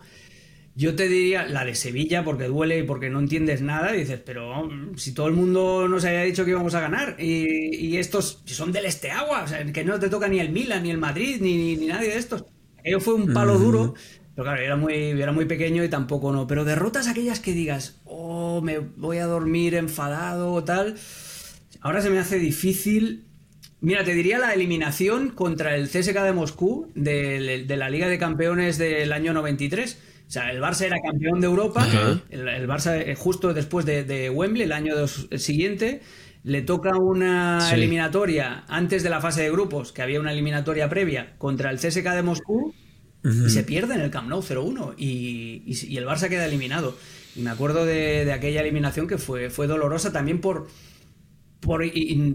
S3: Yo te diría la de Sevilla porque duele y porque no entiendes nada y dices, pero si todo el mundo nos había dicho que íbamos a ganar y, estos son del este agua, o sea, que no te toca ni el Milan, ni el Madrid, ni, ni, nadie de estos. Ello fue un palo duro pero claro, era muy, era muy pequeño y tampoco no. Pero derrotas aquellas que digas, oh, me voy a dormir enfadado o tal. Ahora se me hace difícil. Mira, te diría la eliminación contra el CSK de Moscú de, la Liga de Campeones del año 93. O sea, el Barça era campeón de Europa. El, Barça, eh, justo después de, Wembley, el año siguiente, le toca una eliminatoria antes de la fase de grupos, que había una eliminatoria previa contra el CSK de Moscú y se pierde en el Camp Nou 0-1 y, y, el Barça queda eliminado. Y me acuerdo de, aquella eliminación que fue, fue dolorosa también por, por,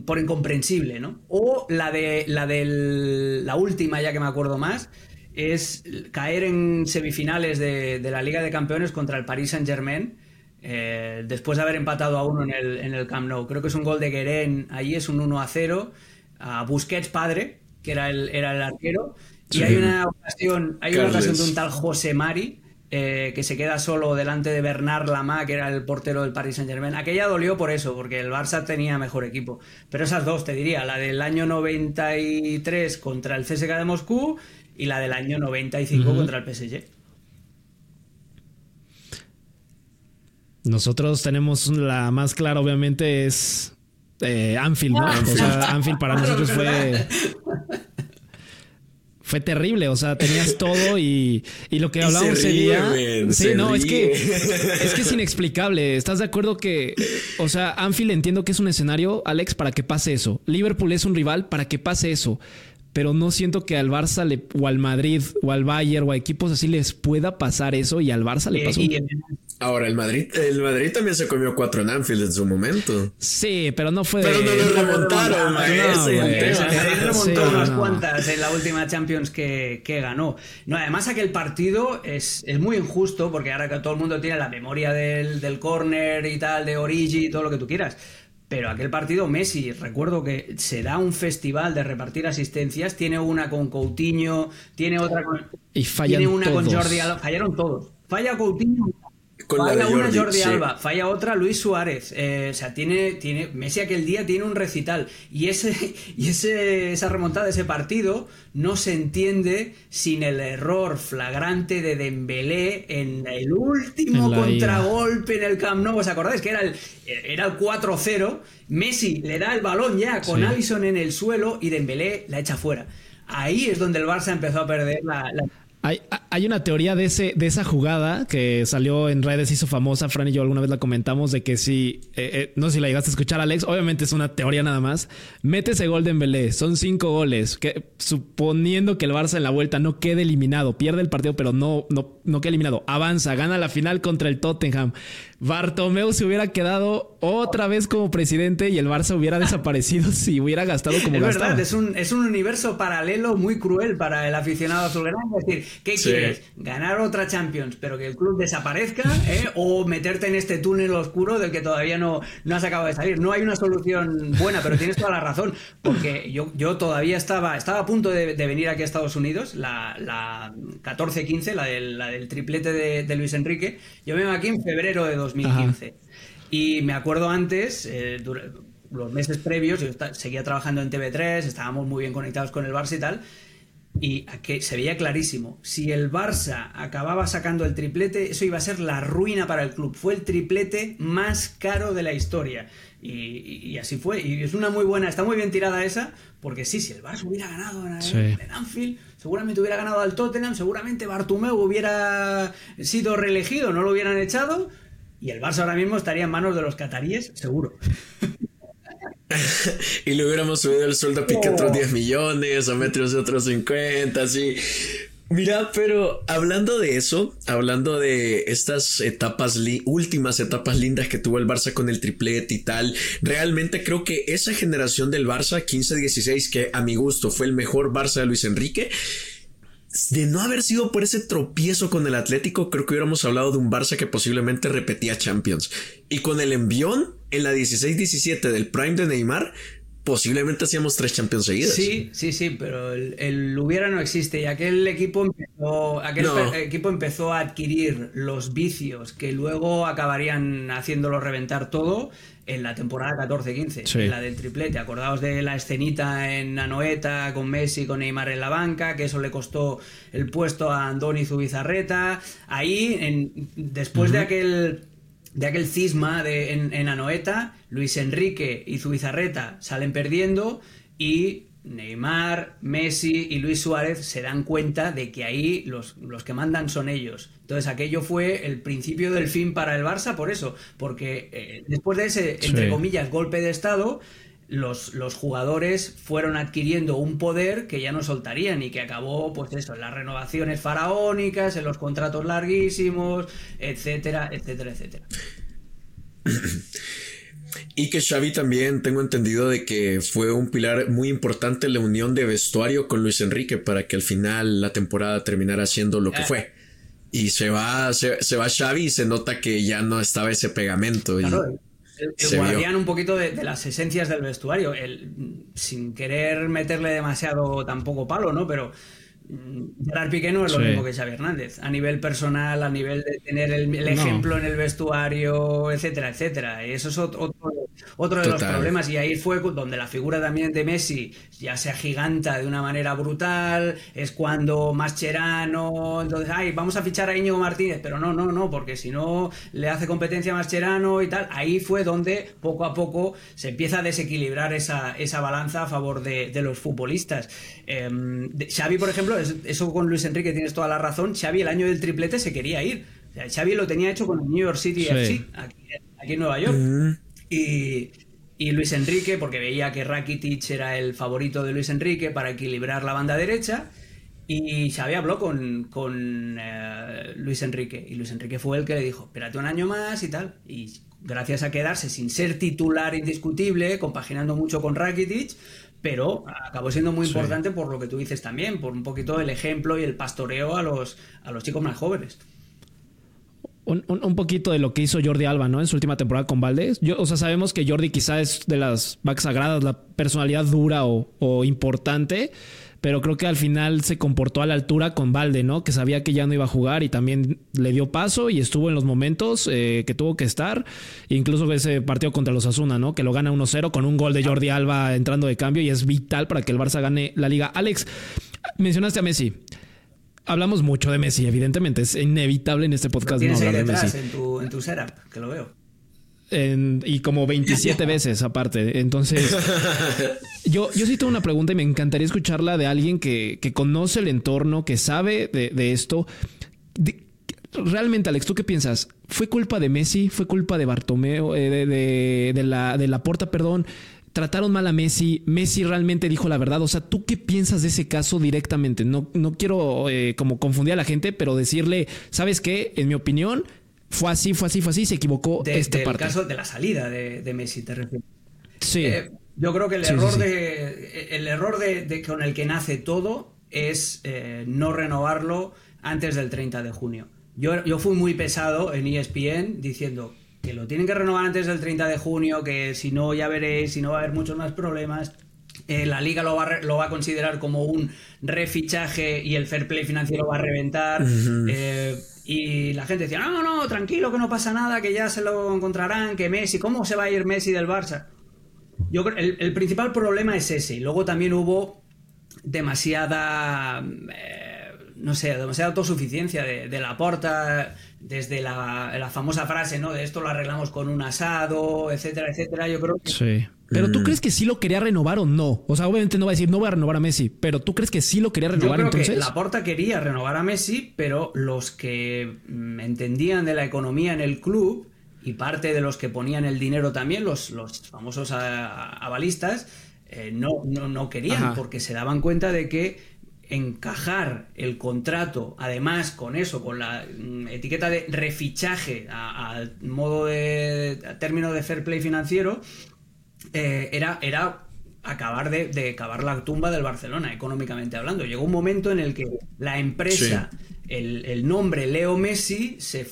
S3: por, incomprensible, ¿no? O la de la del, la última, ya que me acuerdo más, es caer en semifinales de, de la Liga de Campeones contra el Paris Saint Germain. Eh, después de haber empatado a uno en el, en el Camp Nou. Creo que es un gol de Guerén, ahí es un 1 a 0. A Busquets padre, que era el, era el arquero, y hay una ocasión, hay una ocasión de un tal José Mari eh, que se queda solo delante de Bernard Lama, que era el portero del Paris Saint Germain. Aquella dolió por eso, porque el Barça tenía mejor equipo. Pero esas dos, te diría, la del año 93 contra el CSK de Moscú y la del año 95 contra el PSG.
S1: Nosotros tenemos la más clara, obviamente, es eh, Anfield, ¿no? O sea, Anfield para <laughs> nosotros fue fue terrible. O sea, tenías <laughs> todo y, y lo que hablábamos ese día. sí, no, es que <laughs> es que es inexplicable. ¿Estás de acuerdo que, o sea, Anfield entiendo que es un escenario, Alex, para que pase eso. Liverpool es un rival para que pase eso. Pero no siento que al Barça le, o al Madrid o al Bayern o a equipos así les pueda pasar eso y al Barça le pasó.
S2: Ahora, el Madrid, el Madrid también se comió cuatro en Anfield en su momento.
S1: Sí, pero no fue
S2: Pero no lo remontaron,
S3: no, remontó unas cuantas en la última Champions que, que, ganó. No, además aquel partido es, es, muy injusto porque ahora que todo el mundo tiene la memoria del, del córner y tal, de Origi y todo lo que tú quieras. Pero aquel partido, Messi, recuerdo que se da un festival de repartir asistencias, tiene una con Coutinho, tiene otra con.
S1: Y
S3: tiene una con Jordi Alba, fallaron todos. Falla Coutinho, falla una Jordi Alba, falla otra Luis Suárez. Eh, o sea, tiene, tiene. Messi aquel día tiene un recital. Y ese, <laughs> y ese, esa remontada, ese partido, no se entiende sin el error flagrante de Dembélé en el último contragolpe en el Camp Nou. ¿Os acordáis? Que era el, era el 4-0. Messi le da el balón ya con Allison en el suelo y Dembélé la echa fuera. Ahí es donde el Barça empezó a perder la
S1: hay, una teoría de, ese, de esa jugada que salió en redes, hizo famosa. Fran y yo alguna vez la comentamos de que si, eh, eh, no sé si la llegaste a escuchar, Alex, obviamente es una teoría nada más. Mete ese gol de Embelé, son cinco goles. Que, suponiendo que el Barça en la vuelta no quede eliminado, pierde el partido, pero no, no, no queda eliminado, avanza, gana la final contra el Tottenham. Bartomeu se hubiera quedado otra vez como presidente y el Barça hubiera desaparecido <laughs> si hubiera gastado como
S3: es
S1: Verdad,
S3: es un, es un universo paralelo muy cruel para el aficionado azulgrana. Es decir, ¿qué quieres? ¿Ganar otra Champions, pero que el club desaparezca? ¿eh? ¿O meterte en este túnel oscuro del que todavía no, no has acabado de salir? No hay una solución buena, pero tienes toda la razón. Porque yo, yo todavía estaba, estaba a punto de, venir aquí a Estados Unidos, la, la 14-15, la del, la del triplete de, de Luis Enrique. Yo me vengo aquí en febrero de 2015. Y me acuerdo antes, eh, los meses previos, yo seguía trabajando en TV3, estábamos muy bien conectados con el Barça y tal, y que se veía clarísimo, si el Barça acababa sacando el triplete, eso iba a ser la ruina para el club. Fue el triplete más caro de la historia. Y, así fue. Y es una muy buena, está muy bien tirada esa, porque sí, si el Barça hubiera ganado en, Anfield, seguramente hubiera ganado al Tottenham, seguramente Bartumeu hubiera sido reelegido, no lo hubieran echado, y el Barça ahora mismo estaría en manos de los cataríes, seguro. <laughs>
S2: y le hubiéramos subido el sueldo a Piqué otros 10 millones, a Metrios otros 50, así. Mira, pero hablando de eso, hablando de estas etapas, últimas etapas lindas que tuvo el Barça con el triplete y tal, realmente creo que esa generación del Barça 15-16, que a mi gusto fue el mejor Barça de Luis Enrique, de no haber sido por ese tropiezo con el Atlético, creo que hubiéramos hablado de un Barça que posiblemente repetía Champions. Y con el envión en la 16-17 del Prime de Neymar, posiblemente hacíamos tres Champions seguidas.
S3: Sí, sí, sí, pero el, hubiera no existe y aquel equipo empezó, aquel equipo empezó a adquirir los vicios que luego acabarían haciéndolo reventar todo en la temporada 14-15, la del triplete. Acordaos de la escenita en Anoeta con Messi, con Neymar en la banca, que eso le costó el puesto a Andoni Zubizarreta. Ahí, en, después de aquel de aquel cisma de, en, en, Anoeta, Luis Enrique y Zubizarreta salen perdiendo y Neymar, Messi y Luis Suárez se dan cuenta de que ahí los, los, que mandan son ellos. Entonces aquello fue el principio del fin para el Barça por eso, porque eh, después de ese, entre comillas, golpe de Estado, los, los, jugadores fueron adquiriendo un poder que ya no soltarían y que acabó, pues eso, en las renovaciones faraónicas, en los contratos larguísimos, etcétera, etcétera, etcétera. <clears throat>
S2: Y que Xavi también tengo entendido de que fue un pilar muy importante en la unión de vestuario con Luis Enrique para que al final la temporada terminara siendo lo que ah. fue. Y se va, se, va Xavi y se nota que ya no estaba ese pegamento.
S3: Claro, y guardián un poquito de, las esencias del vestuario. El, sin querer meterle demasiado tampoco palo, ¿no? Pero Gerard Piqué no es lo mismo que Xavi Hernández, a nivel personal, a nivel de tener el, ejemplo en el vestuario, etcétera, etcétera. Eso es otro, otro de los problemas. Y ahí fue donde la figura también de Messi ya se agiganta de una manera brutal. Es cuando Mascherano, entonces, ay, vamos a fichar a Íñigo Martínez, pero no, no, no, porque si no le hace competencia a Mascherano y tal. Ahí fue donde poco a poco se empieza a desequilibrar esa, esa balanza a favor de, de los futbolistas. Eh, Xavi, por ejemplo, eso con Luis Enrique tienes toda la razón. Xavi el año del triplete se quería ir. O sea, Xavi lo tenía hecho con el New York City FC, aquí, en Nueva York. Y, y Luis Enrique, porque veía que Rakitic era el favorito de Luis Enrique para equilibrar la banda derecha. Y Xavi habló con, con eh, Luis Enrique. Y Luis Enrique fue el que le dijo, espérate un año más y tal. Y gracias a quedarse sin ser titular indiscutible, compaginando mucho con Rakitic, pero acabó siendo muy importante por lo que tú dices también, por un poquito el ejemplo y el pastoreo a los, a los chicos más jóvenes.
S1: Un, un, poquito de lo que hizo Jordi Alba, ¿no? En su última temporada con Valdés. Yo, o sea, sabemos que Jordi quizá es de las vacas sagradas, la personalidad dura o, o importante, pero creo que al final se comportó a la altura con Valde, ¿no? Que sabía que ya no iba a jugar y también le dio paso y estuvo en los momentos eh, que tuvo que estar. Incluso ese partido contra los Asuna, ¿no? Que lo gana 1-0 con un gol de Jordi Alba entrando de cambio y es vital para que el Barça gane la liga. Alex, mencionaste a Messi. Hablamos mucho de Messi, evidentemente. Es inevitable en este podcast
S3: no hablar de Messi. En tu, en tu setup, que lo veo
S1: y como 27 veces aparte. Entonces, yo, yo sí tengo una pregunta y me encantaría escucharla de alguien que, conoce el entorno, que sabe de, esto. realmente, Alex, ¿tú qué piensas? ¿Fue culpa de Messi? ¿Fue culpa de Bartomeo? Eh, de, la, de la Porta, perdón. ¿Trataron mal a Messi? ¿Messi realmente dijo la verdad? O sea, ¿tú qué piensas de ese caso directamente? No, no quiero eh, como confundir a la gente, pero decirle, ¿sabes qué? En mi opinión, fue así, fue así, fue así, se equivocó
S3: de,
S1: este
S3: del caso de la salida de, Messi, te refieres.
S1: Sí.
S3: Eh, yo creo que el error, De, el error de, con el que nace todo es eh, no renovarlo antes del 30 de junio. Yo, yo fui muy pesado en ESPN diciendo que lo tienen que renovar antes del 30 de junio, que si no ya veréis, si no va a haber muchos más problemas. Eh, la liga lo va, a, lo va a considerar como un refichaje y el fair play financiero va a reventar. Y la gente decía, no, no, tranquilo, que no pasa nada, que ya se lo encontrarán, que Messi, ¿cómo se va a ir Messi del Barça? Yo creo el, el principal problema es ese. Y luego también hubo demasiada, eh, no sé, demasiada autosuficiencia de, de la porta, desde la, la, famosa frase, ¿no? De esto lo arreglamos con un asado, etcétera, etcétera. Yo creo que...
S1: Sí. Pero tú mm. crees que sí lo quería renovar o no? O sea, obviamente no va a decir no voy a renovar a Messi, pero tú crees que sí lo quería renovar
S3: Yo creo
S1: entonces.
S3: Que Laporta quería renovar a Messi, pero los que mm, entendían de la economía en el club y parte de los que ponían el dinero también, los, los famosos avalistas, eh, no, no, no, querían, porque se daban cuenta de que encajar el contrato, además con eso, con la mm, etiqueta de refichaje al modo de término de fair play financiero, eh, era, era acabar de, de, cavar la tumba del Barcelona, económicamente hablando. Llegó un momento en el que la empresa, el, nombre Leo Messi, se,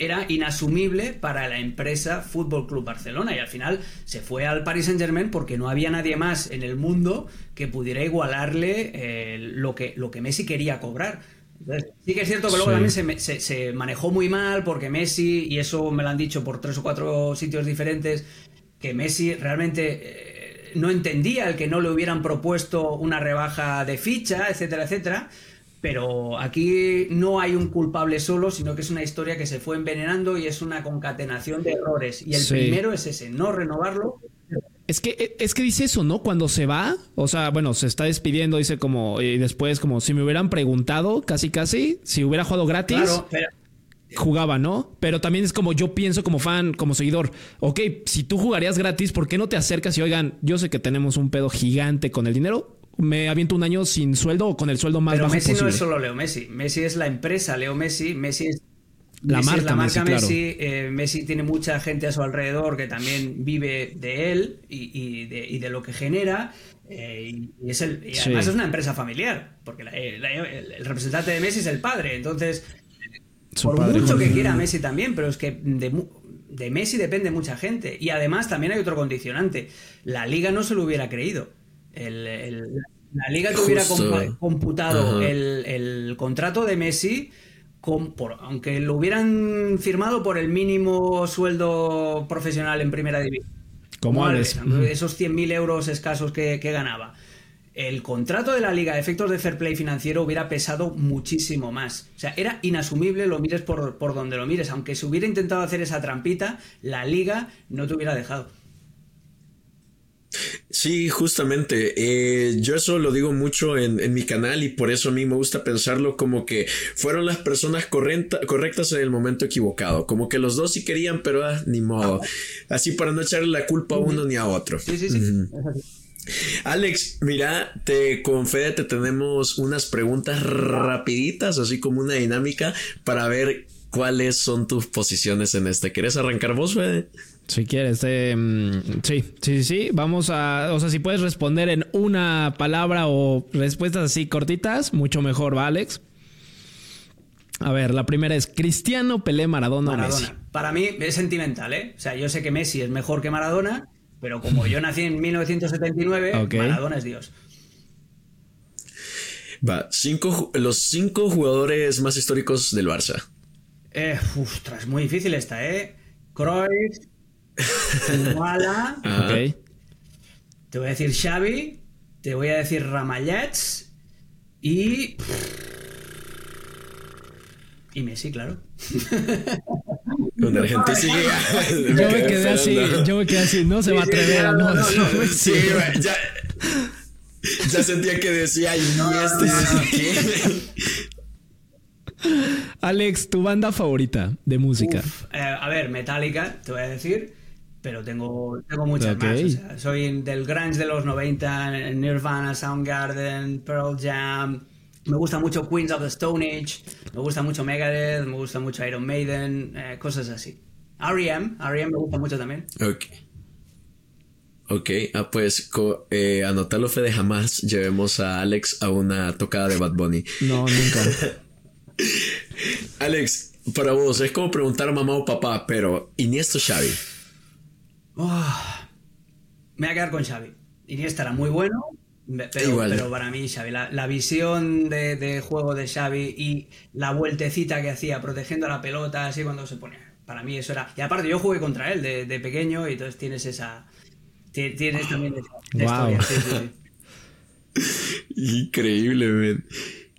S3: era inasumible para la empresa Fútbol Club Barcelona y al final se fue al Paris Saint Germain porque no había nadie más en el mundo que pudiera igualarle eh, lo, que, lo que Messi quería cobrar. sí que es cierto que luego también se, se, manejó muy mal porque Messi, y eso me lo han dicho por tres o cuatro sitios diferentes, que Messi realmente eh, no entendía el que no le hubieran propuesto una rebaja de ficha, etcétera, etcétera. Pero aquí no hay un culpable solo, sino que es una historia que se fue envenenando y es una concatenación de errores. Y el primero es ese, no renovarlo.
S1: Es que, es que dice eso, ¿no? Cuando se va, o sea, bueno, se está despidiendo, dice como, y después como si me hubieran preguntado, casi casi, si hubiera jugado gratis. Claro, pero, jugaba, ¿no? Pero también es como yo pienso como fan, como seguidor, ok, si tú jugarías gratis, ¿por qué no te acercas y oigan, yo sé que tenemos un pedo gigante con el dinero? Me aviento un año sin sueldo o con el sueldo más
S3: Pero
S1: bajo
S3: Messi
S1: no
S3: es solo Leo Messi. Messi es la empresa Leo Messi. Messi es
S1: la marca,
S3: la
S1: marca
S3: Messi. Eh, Messi, tiene mucha gente a su alrededor que también vive de él y, de, lo que genera. Eh, y, es el, además es una empresa familiar, porque el representante de Messi es el padre. Entonces, por mucho que quiera Messi también, pero es que de, Messi depende mucha gente. Y además también hay otro condicionante. La liga no se lo hubiera creído. La liga te hubiera computado el, contrato de Messi, aunque lo hubieran firmado por el mínimo sueldo profesional en primera división.
S1: Como
S3: Esos 100.000 euros escasos que ganaba el contrato de la liga de efectos de fair play financiero hubiera pesado muchísimo más. O sea, era inasumible, lo mires por, por donde lo mires. Aunque se hubiera intentado hacer esa trampita, la liga no te hubiera dejado.
S2: Sí, justamente. Eh, yo eso lo digo mucho en, mi canal y por eso a mí me gusta pensarlo como que fueron las personas correctas en el momento equivocado. Como que los dos sí querían, pero ah, ni modo. Así para no echarle la culpa a uno ni a otro.
S3: Sí, sí, sí.
S2: Alex, mira, te con Fede te tenemos unas preguntas rapiditas, así como una dinámica para ver cuáles son tus posiciones en este. ¿Quieres arrancar vos, Fede?
S1: Si quieres, eh, sí, sí, sí, Vamos a, o sea, si puedes responder en una palabra o respuestas así cortitas, mucho mejor, ¿va, Alex? A ver, la primera es Cristiano, Pelé, Maradona, Maradona. Messi.
S3: Para mí es sentimental, ¿eh? O sea, yo sé que Messi es mejor que Maradona, pero como yo nací en 1979, <laughs> Maradona es Dios.
S2: Va, cinco, los cinco jugadores más históricos del Barça.
S3: Eh, ostras, muy difícil esta, ¿eh? Cruyff, Wala. Te voy a decir Xavi. Te voy a decir Ramallets. Y. Y Messi, claro.
S2: Con Argentina
S1: Yo me quedé así, yo me quedé así, no se va a atrever a no, <laughs>
S2: Sí, ya, ya sentía que decía, y este
S1: Alex, tu banda favorita de música.
S3: Eh, a ver, Metallica, te voy a decir pero tengo, tengo muchas más. soy del grunge de los 90, Nirvana, Soundgarden, Pearl Jam. Me gusta mucho Queens of the Stone Age, me gusta mucho Megadeth, me gusta mucho Iron Maiden, eh, cosas así. R.E.M., R.E.M. me gusta mucho también.
S2: Ok. Ok, ah, pues eh, anótalo, Fede, jamás llevemos a Alex a una tocada de Bad Bunny.
S1: No, nunca. <laughs>
S2: Alex, para vos, es como preguntar a mamá o papá, pero Iniesta Xavi.
S3: Oh, me voy a quedar con Xavi. Iniesta era muy bueno, pero, para mí Xavi, la, visión de, juego de Xavi y la vueltecita que hacía protegiendo la pelota, así cuando se ponía. Para mí eso era... Y aparte yo jugué contra él de, pequeño y entonces tienes esa... Tienes también esa, historia. <laughs>
S2: Increíble,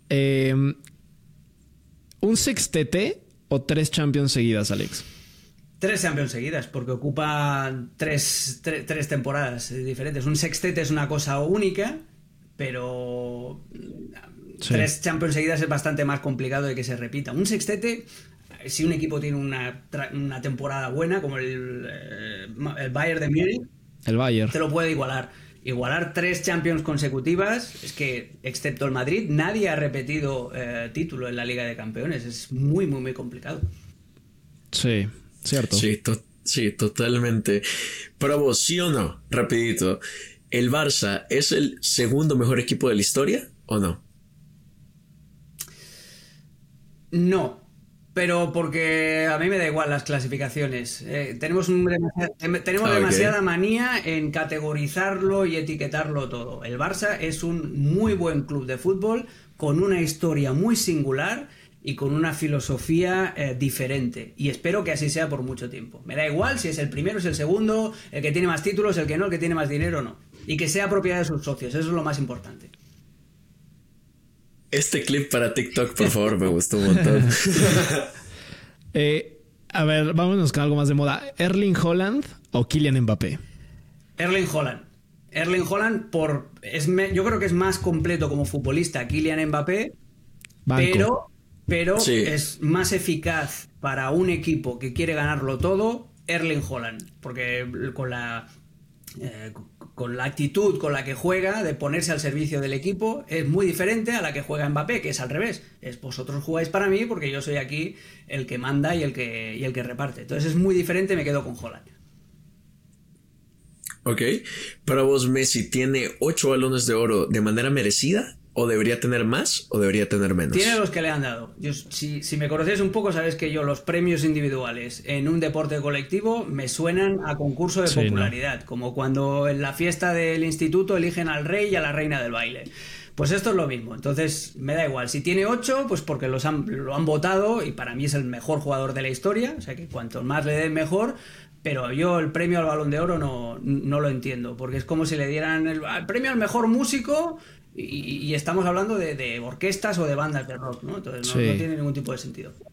S1: em, ¿Un sextete o tres champions seguidas, Alex?
S3: Tres Champions seguidas, porque ocupa tres, temporadas diferentes. Un sextete es una cosa única, pero tres Champions seguidas es bastante más complicado de que se repita. Un sextete, si un equipo tiene una, temporada buena, como el, eh, el Bayern de Múnich,
S1: el Bayern.
S3: te lo puede igualar. Igualar tres Champions consecutivas, es que, excepto el Madrid, nadie ha repetido eh, título en la Liga de Campeones. Es muy, muy, muy complicado.
S1: Sí, ¿cierto?
S2: Sí, sí, totalmente. Pero vos, ¿sí o no? Rapidito. ¿El Barça es el segundo mejor equipo de la historia o no?
S3: No, pero porque a mí me da igual las clasificaciones. Eh, tenemos tenemos ah, demasiada manía en categorizarlo y etiquetarlo todo. El Barça es un muy buen club de fútbol con una historia muy singular y con una filosofía eh, diferente. Y espero que así sea por mucho tiempo. Me da igual si es el primero, es el segundo, el que tiene más títulos, el que no, el que tiene más dinero, no. Y que sea propiedad de sus socios, eso es lo más importante.
S2: Este clip para TikTok, por favor, me gustó un montón. <laughs>
S1: Eh, a ver, vámonos con algo más de moda. ¿Erling Holland o Kylian Mbappé?
S3: Erling Holland. Erling Holland por es yo creo que es más completo como futbolista Kylian Mbappé, pero pero es más eficaz para un equipo que quiere ganarlo todo Erling Holland, porque con la eh, con la actitud con la que juega de ponerse al servicio del equipo es muy diferente a la que juega Mbappé, que es al revés. Es vosotros jugáis para mí porque yo soy aquí el que manda y el que, y el que reparte. Entonces es muy diferente, me quedo con Holland.
S2: Ok, para vos Messi tiene ocho balones de oro de manera merecida o debería tener más o debería tener menos.
S3: Tiene los que le han dado. si, me conocéis un poco, sabes que yo los premios individuales en un deporte colectivo me suenan a concurso de popularidad, como cuando en la fiesta del instituto eligen al rey y a la reina del baile. Pues esto es lo mismo, entonces me da igual. Si tiene 8, pues porque los lo han votado y para mí es el mejor jugador de la historia, o sea que cuanto más le den mejor, pero yo el premio al balón de oro no, no lo entiendo, porque es como si le dieran el, el, premio al mejor músico y, estamos hablando de, orquestas o de bandas de rock, ¿no? Entonces no, tiene ningún tipo de sentido.
S1: O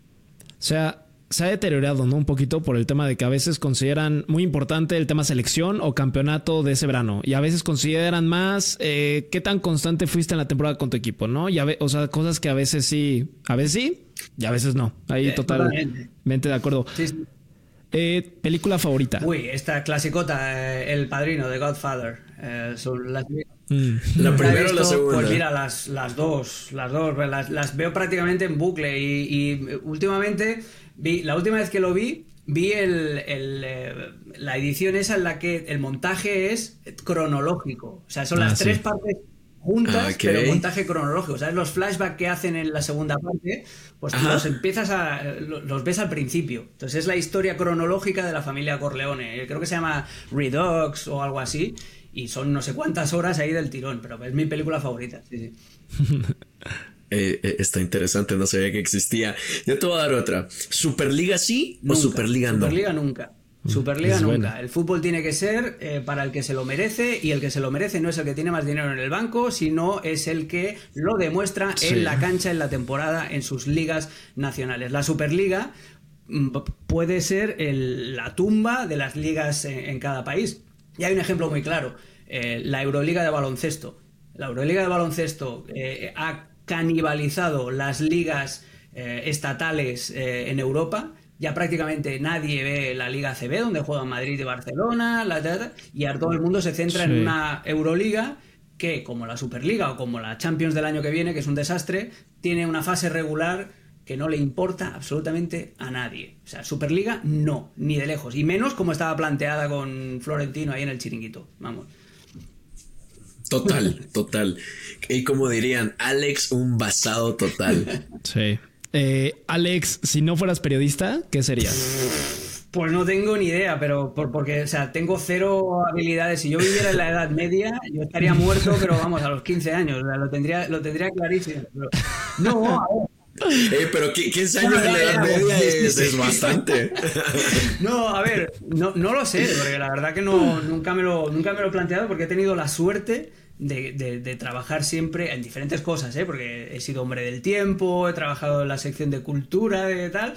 S1: sea, se ha deteriorado, ¿no? Un poquito por el tema de que a veces consideran muy importante el tema selección o campeonato de ese verano. Y a veces consideran más eh, qué tan constante fuiste en la temporada con tu equipo, ¿no? Y o sea, cosas que a veces sí, a veces sí y a veces no. Ahí totalmente de acuerdo. Eh, ¿Película favorita?
S3: Uy, esta clasicota, eh, El Padrino de Godfather. son las
S2: Mm. La primera o la segunda.
S3: Pues mira, las, las dos, las dos, las, veo prácticamente en bucle y, últimamente, vi, la última vez que lo vi, vi el, eh, la edición esa en la que el montaje es cronológico. O sea, son las ah, tres partes juntas, ah, pero montaje cronológico. ¿Sabes? Los flashbacks que hacen en la segunda parte, pues los empiezas a. los ves al principio. Entonces es la historia cronológica de la familia Corleone. Creo que se llama Redux o algo así y son no sé cuántas horas ahí del tirón, pero es mi película favorita. Sí, sí. <laughs>
S2: Eh, eh, está interesante, no sabía que existía. Yo te voy a dar otra. ¿Superliga sí o Superliga no?
S3: Superliga nunca. Mm, Superliga nunca. El fútbol tiene que ser eh, para el que se lo merece y el que se lo merece no es el que tiene más dinero en el banco, sino es el que lo demuestra en la cancha, en la temporada, en sus ligas nacionales. La Superliga mm, puede ser la tumba de las ligas en cada país. Y hay un ejemplo muy claro, eh, la Euroliga de baloncesto. La Euroliga de baloncesto eh, ha canibalizado las ligas eh, estatales en Europa. Ya prácticamente nadie ve la Liga CB, donde juegan Madrid y Barcelona, la, y ahora todo el mundo se centra en una Euroliga que, como la Superliga o como la Champions del año que viene, que es un desastre, tiene una fase regular que no le importa absolutamente a nadie. O sea, Superliga no, ni de lejos. Y menos como estaba planteada con Florentino ahí en el chiringuito. Vamos.
S2: Total, total. Y como dirían, Alex, un basado total. <laughs>
S1: Sí. Eh, Alex, si no fueras periodista, ¿qué serías?
S3: Pues no tengo ni idea, pero porque, o sea, tengo cero habilidades. Si yo viviera en la Edad Media, yo estaría muerto, pero vamos, a los 15 años. lo tendría, lo tendría clarísimo. no, a ver, <laughs>
S2: eh, pero 15 años en la Edad Media es, bastante. <laughs>
S3: No, a ver, no, no, lo sé, porque la verdad que no, nunca, me lo, nunca me lo he planteado porque he tenido la suerte de, de, trabajar siempre en diferentes cosas, ¿eh? porque he sido hombre del tiempo, he trabajado en la sección de cultura y tal,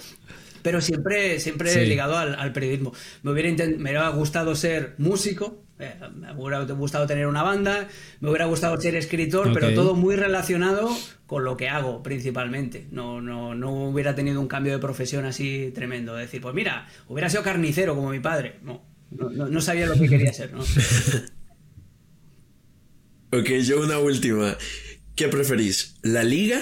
S3: pero siempre, siempre ligado al, al, periodismo. Me hubiera, me hubiera gustado ser músico, eh, me hubiera gustado tener una banda, me hubiera gustado ser escritor, pero todo muy relacionado con lo que hago principalmente. No, no, no hubiera tenido un cambio de profesión así tremendo. decir, pues mira, hubiera sido carnicero como mi padre. No, no, sabía lo que quería ser, ¿no? <laughs>
S2: ok, yo una última. ¿Qué preferís? ¿La Liga,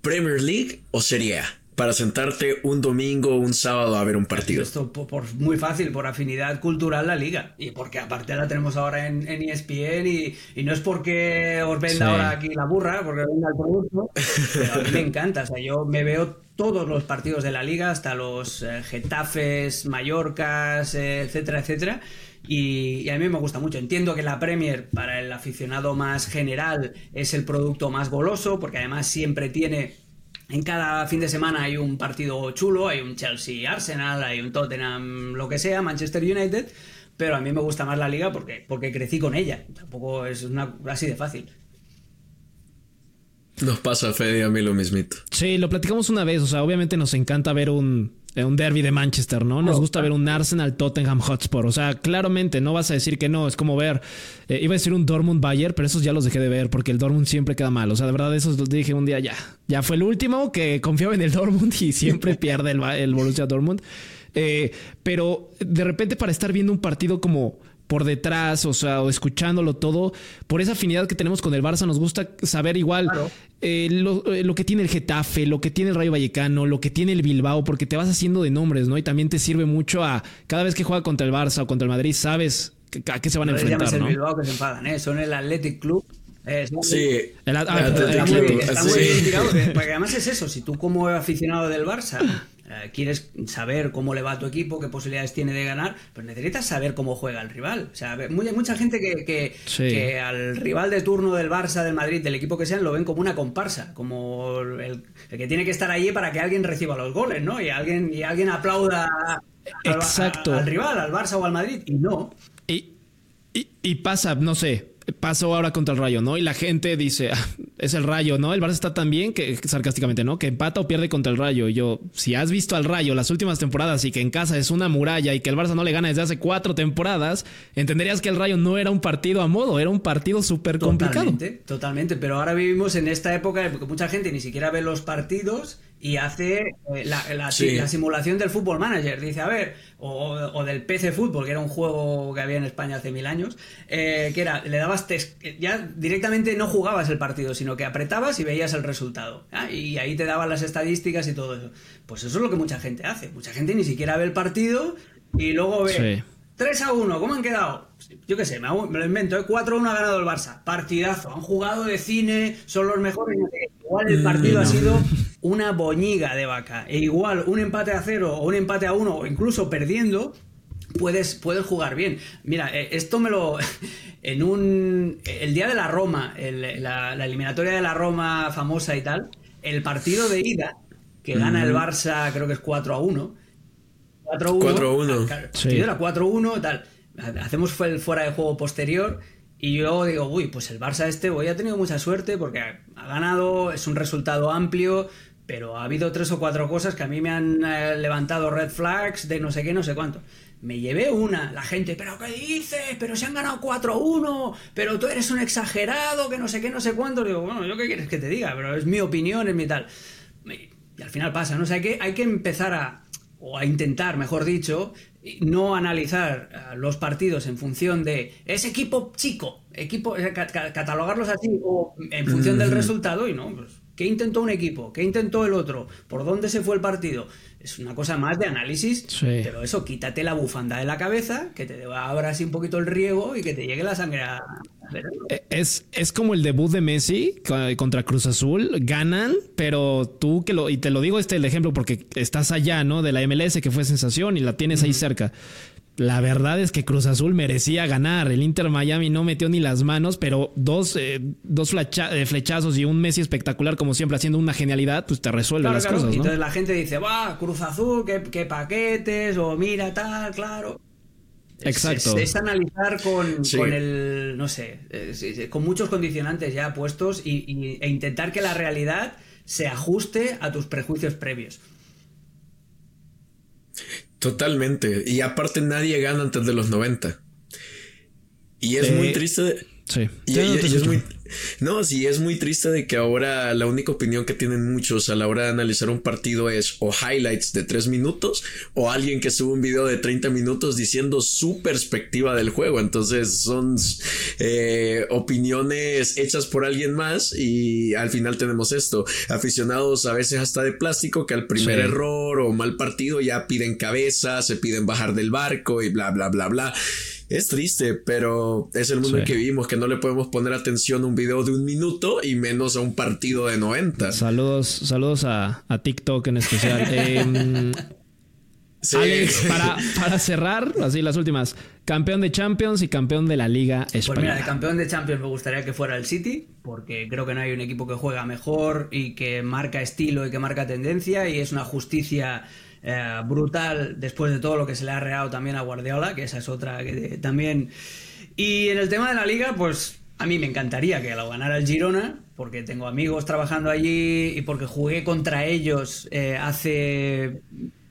S2: Premier League o Serie A? Para sentarte un domingo o un sábado a ver un partido?
S3: Esto por, muy fácil, por afinidad cultural la liga. Y porque aparte la tenemos ahora en, ESPN y, no es porque os venda ahora aquí la burra, porque venda el producto, <laughs> pero a mí me encanta. O sea, yo me veo todos los partidos de la liga, hasta los eh, Getafes, Mallorcas, eh, etcétera, etcétera. Y, y, a mí me gusta mucho. Entiendo que la Premier, para el aficionado más general, es el producto más goloso, porque además siempre tiene en cada fin de semana hay un partido chulo, hay un Chelsea Arsenal, hay un Tottenham, lo que sea, Manchester United, pero a mí me gusta más la liga porque, porque crecí con ella. Tampoco es una, así de fácil.
S2: Nos pasa, Fede, y a mí lo mismito.
S1: Sí, lo platicamos una vez. O sea, obviamente nos encanta ver un, un derby de Manchester, ¿no? Nos gusta ver un Arsenal Tottenham Hotspur. O sea, claramente no vas a decir que no. Es como ver, eh, iba a decir un Dortmund Bayern, pero esos ya los dejé de ver porque el Dortmund siempre queda mal. O sea, de verdad, esos los dije un día ya. Ya fue el último que confiaba en el Dortmund y siempre <laughs> pierde el, el Borussia Dortmund. Eh, pero de repente para estar viendo un partido como por detrás, o sea, o escuchándolo todo, por esa afinidad que tenemos con el Barça, nos gusta saber igual eh, eh, lo, que tiene el Getafe, lo que tiene el Rayo Vallecano, lo que tiene el Bilbao, porque te vas haciendo de nombres, ¿no? Y también te sirve mucho a cada vez que juega contra el Barça o contra el Madrid, sabes a qué se van a enfrentar.
S3: ¿no? el Bilbao que se enfadan, ¿eh? Son el Athletic Club.
S2: sí,
S3: el, Athletic Está muy bien tirado, porque además es eso, si tú como aficionado del Barça eh, quieres saber cómo le va a tu equipo, qué posibilidades tiene de ganar, pues necesitas saber cómo juega el rival. O sea, hay mucha gente que, que, al rival de turno del Barça, del Madrid, del equipo que sean, lo ven como una comparsa, como el, que tiene que estar allí para que alguien reciba los goles, ¿no? Y alguien, y alguien aplauda al, rival, al Barça o al Madrid, y no.
S1: Y, y, pasa, no sé, pasó ahora contra el Rayo, ¿no? Y la gente dice, ah, es el Rayo, ¿no? El Barça está tan bien que, sarcásticamente, ¿no? Que empata o pierde contra el Rayo. Y yo, si has visto al Rayo las últimas temporadas y que en casa es una muralla y que el Barça no le gana desde hace cuatro temporadas, entenderías que el Rayo no era un partido a modo, era un partido súper complicado.
S3: Totalmente, totalmente. Pero ahora vivimos en esta época porque mucha gente ni siquiera ve los partidos y hace eh, la, simulación del Fútbol Manager. Dice, a ver, o, del PC Fútbol, que era un juego que había en España hace mil años, eh, que era, le dabas test, ya directamente no jugabas el partido, sino que apretabas y veías el resultado. ¿ah? Y ahí te daban las estadísticas y todo eso. Pues eso es lo que mucha gente hace. Mucha gente ni siquiera ve el partido y luego ve 3 a 1, ¿cómo han quedado? Yo qué sé, me, lo invento, ¿eh? 4 a 1 ha ganado el Barça. Partidazo, han jugado de cine, son los mejores. Igual el partido ha sido <laughs> una boñiga de vaca. E igual un empate a 0 o un empate a 1 o incluso perdiendo, puedes, puedes jugar bien. Mira, eh, esto me lo. <laughs> En un. El día de la Roma, la, eliminatoria de la Roma famosa y tal, el partido de ida, que gana el Barça, creo que es 4 a 1 4-1. 4-1. Sí. Era 4-1, tal. Hacemos el fuera de juego posterior. Y yo digo, uy, pues el Barça este hoy ha tenido mucha suerte porque ha ganado, es un resultado amplio, pero ha habido tres o cuatro cosas que a mí me han eh, levantado red flags de no sé qué, no sé cuánto. Me llevé una, la gente, pero ¿qué dices? Pero se han ganado 4-1, pero tú eres un exagerado, que no sé qué, no sé cuánto. Digo, bueno, ¿yo qué quieres que te diga? Pero es mi opinión, es mi tal. Y al final pasa, ¿no? O sea, hay que, hay que empezar a, o a intentar, mejor dicho, no analizar eh, los partidos en función de ese equipo chico, equipo eh, catalogarlos así o en función del resultado y no, pues, ¿qué intentó un equipo? ¿Qué intentó el otro? ¿Por dónde se fue el partido? Es una cosa más de análisis, pero eso, quítate la bufanda de la cabeza, que te abra así un poquito el riego y que te llegue la sangre a...
S1: Eh, es, es como el debut de Messi contra Cruz Azul, ganan, pero tú que lo, y te lo digo este el ejemplo porque estás allá, ¿no? De la MLS que fue sensación y la tienes ahí cerca. La verdad es que Cruz Azul merecía ganar. El Inter Miami no metió ni las manos, pero dos, eh, dos eh, flechazos y un Messi espectacular, como siempre, haciendo una genialidad, pues te resuelve las cosas. ¿no?
S3: Entonces la gente dice, va, Cruz Azul, qué, paquetes, o mira tal, claro.
S1: Exacto.
S3: Es, analizar con, el, no sé, con muchos condicionantes ya puestos y, e intentar que la realidad se ajuste a tus prejuicios previos.
S2: Totalmente. Y aparte nadie gana antes de los 90. Y es muy triste.
S1: Sí.
S2: Y, es muy, <laughs> no, sí, es muy triste de que ahora la única opinión que tienen muchos a la hora de analizar un partido es o highlights de tres minutos o alguien que sube un video de 30 minutos diciendo su perspectiva del juego. Entonces son eh, opiniones hechas por alguien más y al final tenemos esto. Aficionados a veces hasta de plástico que al primer error o mal partido ya piden cabeza, se piden bajar del barco y bla, bla, bla, bla. Es triste, pero es el mundo en que vivimos, que no le podemos poner atención a un video de un minuto y menos a un partido de 90.
S1: Saludos, saludos a, TikTok en especial. <laughs> Em, Alex, para, cerrar, así las últimas, campeón de Champions y campeón de la Liga Española. Pues
S3: mira, de campeón de Champions me gustaría que fuera el City, porque creo que no hay un equipo que juega mejor y que marca estilo y que marca tendencia y es una justicia eh, brutal después de todo lo que se le ha reado también a Guardiola, que esa es otra que también... Y en el tema de la liga, pues a mí me encantaría que lo ganara el Girona, porque tengo amigos trabajando allí y porque jugué contra ellos eh, hace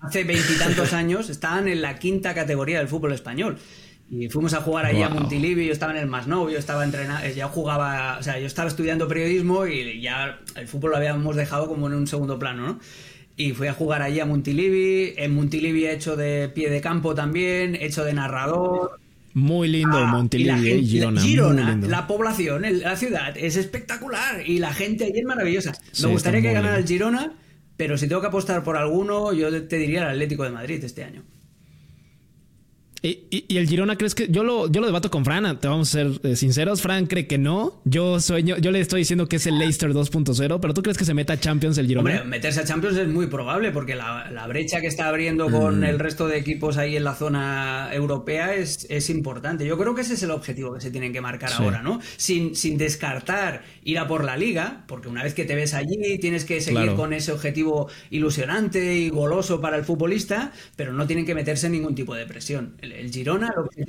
S3: hace veintitantos <laughs> años, estaban en la quinta categoría del fútbol español. Y fuimos a jugar allí a Montilivi, yo estaba en el Masnou, yo estaba entrenando, ya jugaba, o sea, yo estaba estudiando periodismo y ya el fútbol lo habíamos dejado como en un segundo plano, ¿no? Y fui a jugar allí a Montilivi. En Montilivi he hecho de pie de campo también, he hecho de narrador.
S1: Muy lindo ah, Montilivi, y
S3: Girona. Girona la población, la ciudad es espectacular y la gente allí es maravillosa. Me gustaría que ganara el Girona, pero si tengo que apostar por alguno, yo te diría el Atlético de Madrid este año.
S1: ¿Y, el Girona crees que yo lo, yo lo debato con Fran? Te vamos a ser eh, sinceros. Fran cree que no. Yo sueño, yo le estoy diciendo que es el Leicester 2.0, pero ¿tú crees que se meta a Champions el Girona?
S3: Hombre, meterse a Champions es muy probable porque la, brecha que está abriendo con mm. el resto de equipos ahí en la zona europea es, es, importante. Yo creo que ese es el objetivo que se tienen que marcar ahora, ¿no? Sin, sin descartar ir a por la liga, porque una vez que te ves allí tienes que seguir con ese objetivo ilusionante y goloso para el futbolista, pero no tienen que meterse en ningún tipo de presión El, Girona, lo que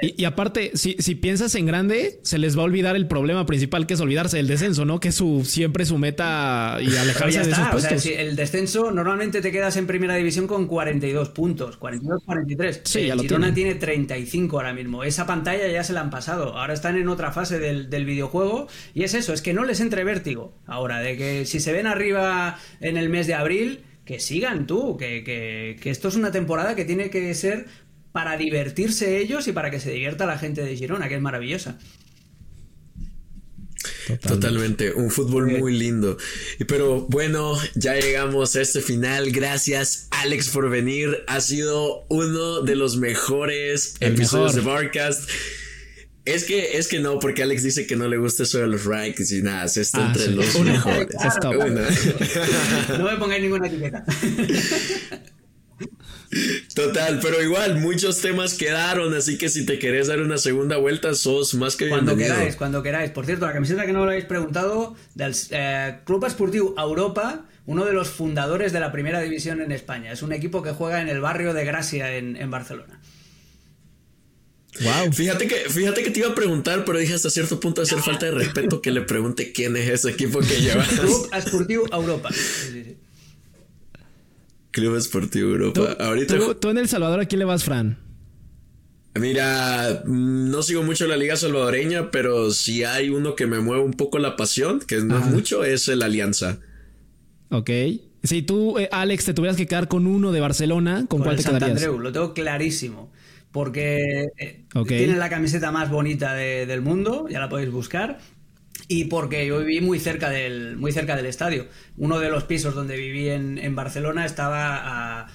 S1: y, y, aparte, si, si, piensas en grande, se les va a olvidar el problema principal que es olvidarse del descenso, ¿no? Que es su, siempre su meta y alejarse de esos puestos.
S3: O sea, el descenso, normalmente te quedas en primera división con 42 puntos, 42, 43. Sí, el Girona tiene 35 ahora mismo. Esa pantalla ya se la han pasado. Ahora están en otra fase del, del videojuego y es eso, es que no les entre vértigo ahora, de que si se ven arriba en el mes de abril que sigan tú, que, que, esto es una temporada que tiene que ser para divertirse ellos y para que se divierta la gente de Girona, que es maravillosa.
S2: Totalmente. un fútbol muy lindo. Pero bueno, ya llegamos a este final. Gracias Alex por venir. Ha sido uno de los mejores episodios de Barcast. Es que, es que no, porque Alex dice que no le gusta eso de los rankings y nada, se está ah, entre los mejores. <laughs>
S3: no me pongáis ninguna etiqueta. <laughs>
S2: Total, pero igual muchos temas quedaron, así que si te querés dar una segunda vuelta, sos más que
S3: Cuando queráis, cuando queráis. Por cierto, la camiseta que no lo habéis preguntado, del eh, Club Esportivo Europa, uno de los fundadores de la primera división en España. Es un equipo que juega en el barrio de Gracia en, en Barcelona.
S2: Wow. Fíjate que, fíjate que te iba a preguntar, pero dije hasta cierto punto de hacer falta de respeto que le pregunte quién es ese equipo que <laughs> lleva.
S3: Club Esportivo Europa.
S2: Club Esportivo Europa.
S1: ¿Tú, Ahorita... ¿tú, en El Salvador a quién le vas, Fran?
S2: Mira, no sigo mucho la liga salvadoreña, pero si hay uno que me mueve un poco la pasión, que no es mucho, es el Alianza.
S1: Ok. Si tú, eh, Alex, te tuvieras que quedar con uno de Barcelona, ¿con, cuál te quedarías?
S3: Andreu, lo tengo clarísimo porque eh, tiene la camiseta más bonita del mundo, ya la podéis buscar. Y porque yo viví muy cerca del, muy cerca del estadio. Uno de los pisos donde viví en, en Barcelona estaba a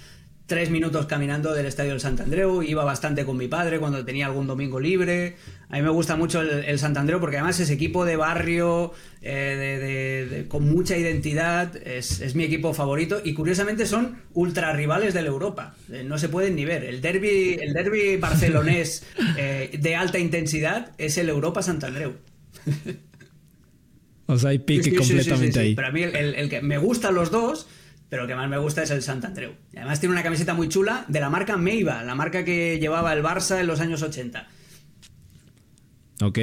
S3: tres minutos caminando del estadio del Sant Andreu, iba bastante con mi padre cuando tenía algún domingo libre. A mí me gusta mucho el, el Sant Andreu porque además es equipo de barrio, eh, con mucha identidad, es, mi equipo favorito y curiosamente son ultra rivales de la Europa, eh, no se pueden ni ver. El derby, el derby barcelonés <laughs> eh, de alta intensidad es el Europa Sant Andreu. <laughs>
S1: O sea, hay pique completamente ahí.
S3: Pero a mí el, que me gustan los dos, pero el que más me gusta es el Sant Andreu. Y además tiene una camiseta muy chula de la marca Meiva, la marca que llevaba el Barça en los años 80.
S1: Ok.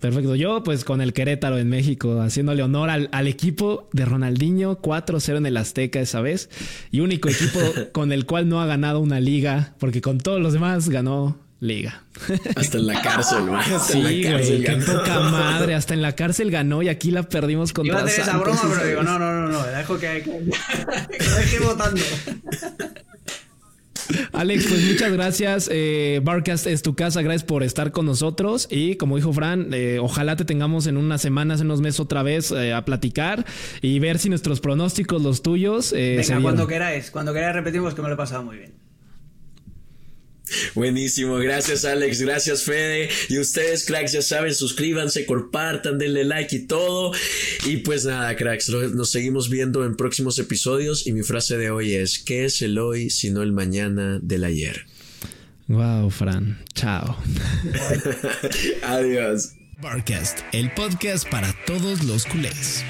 S1: Perfecto, Yo, pues con el Querétaro en México, haciéndole honor al, equipo de Ronaldinho, 4-0 en el Azteca esa vez. Y único equipo <laughs> con el cual no ha ganado una liga, porque con todos los demás ganó liga.
S2: Hasta en la cárcel,
S1: sí, güey, qué poca madre. Hasta en la cárcel ganó y aquí la perdimos contra
S3: Iba a hacer esa broma, pero digo, no, no, no, no. Dejo que, que, <laughs> que, que votando.
S1: Alex, pues muchas gracias. Eh, Barcast es tu casa. Gracias por estar con nosotros. Y como dijo Fran, eh, ojalá te tengamos en unas semanas, en unos meses otra vez eh, a platicar y ver si nuestros pronósticos, los tuyos.
S3: Eh, Venga, cuando queráis. Cuando queráis repetimos que me lo he pasado muy bien.
S2: Buenísimo, gracias Alex, gracias Fede. Y ustedes, cracks, ya saben, suscríbanse, compartan, denle like y todo. Y pues nada, cracks, nos seguimos viendo en próximos episodios. Y mi frase de hoy es: ¿Qué es el hoy sino el mañana del ayer?
S1: Wow, Fran. Chao. <laughs>
S2: Adiós.
S4: Barcast, el podcast para todos los culés.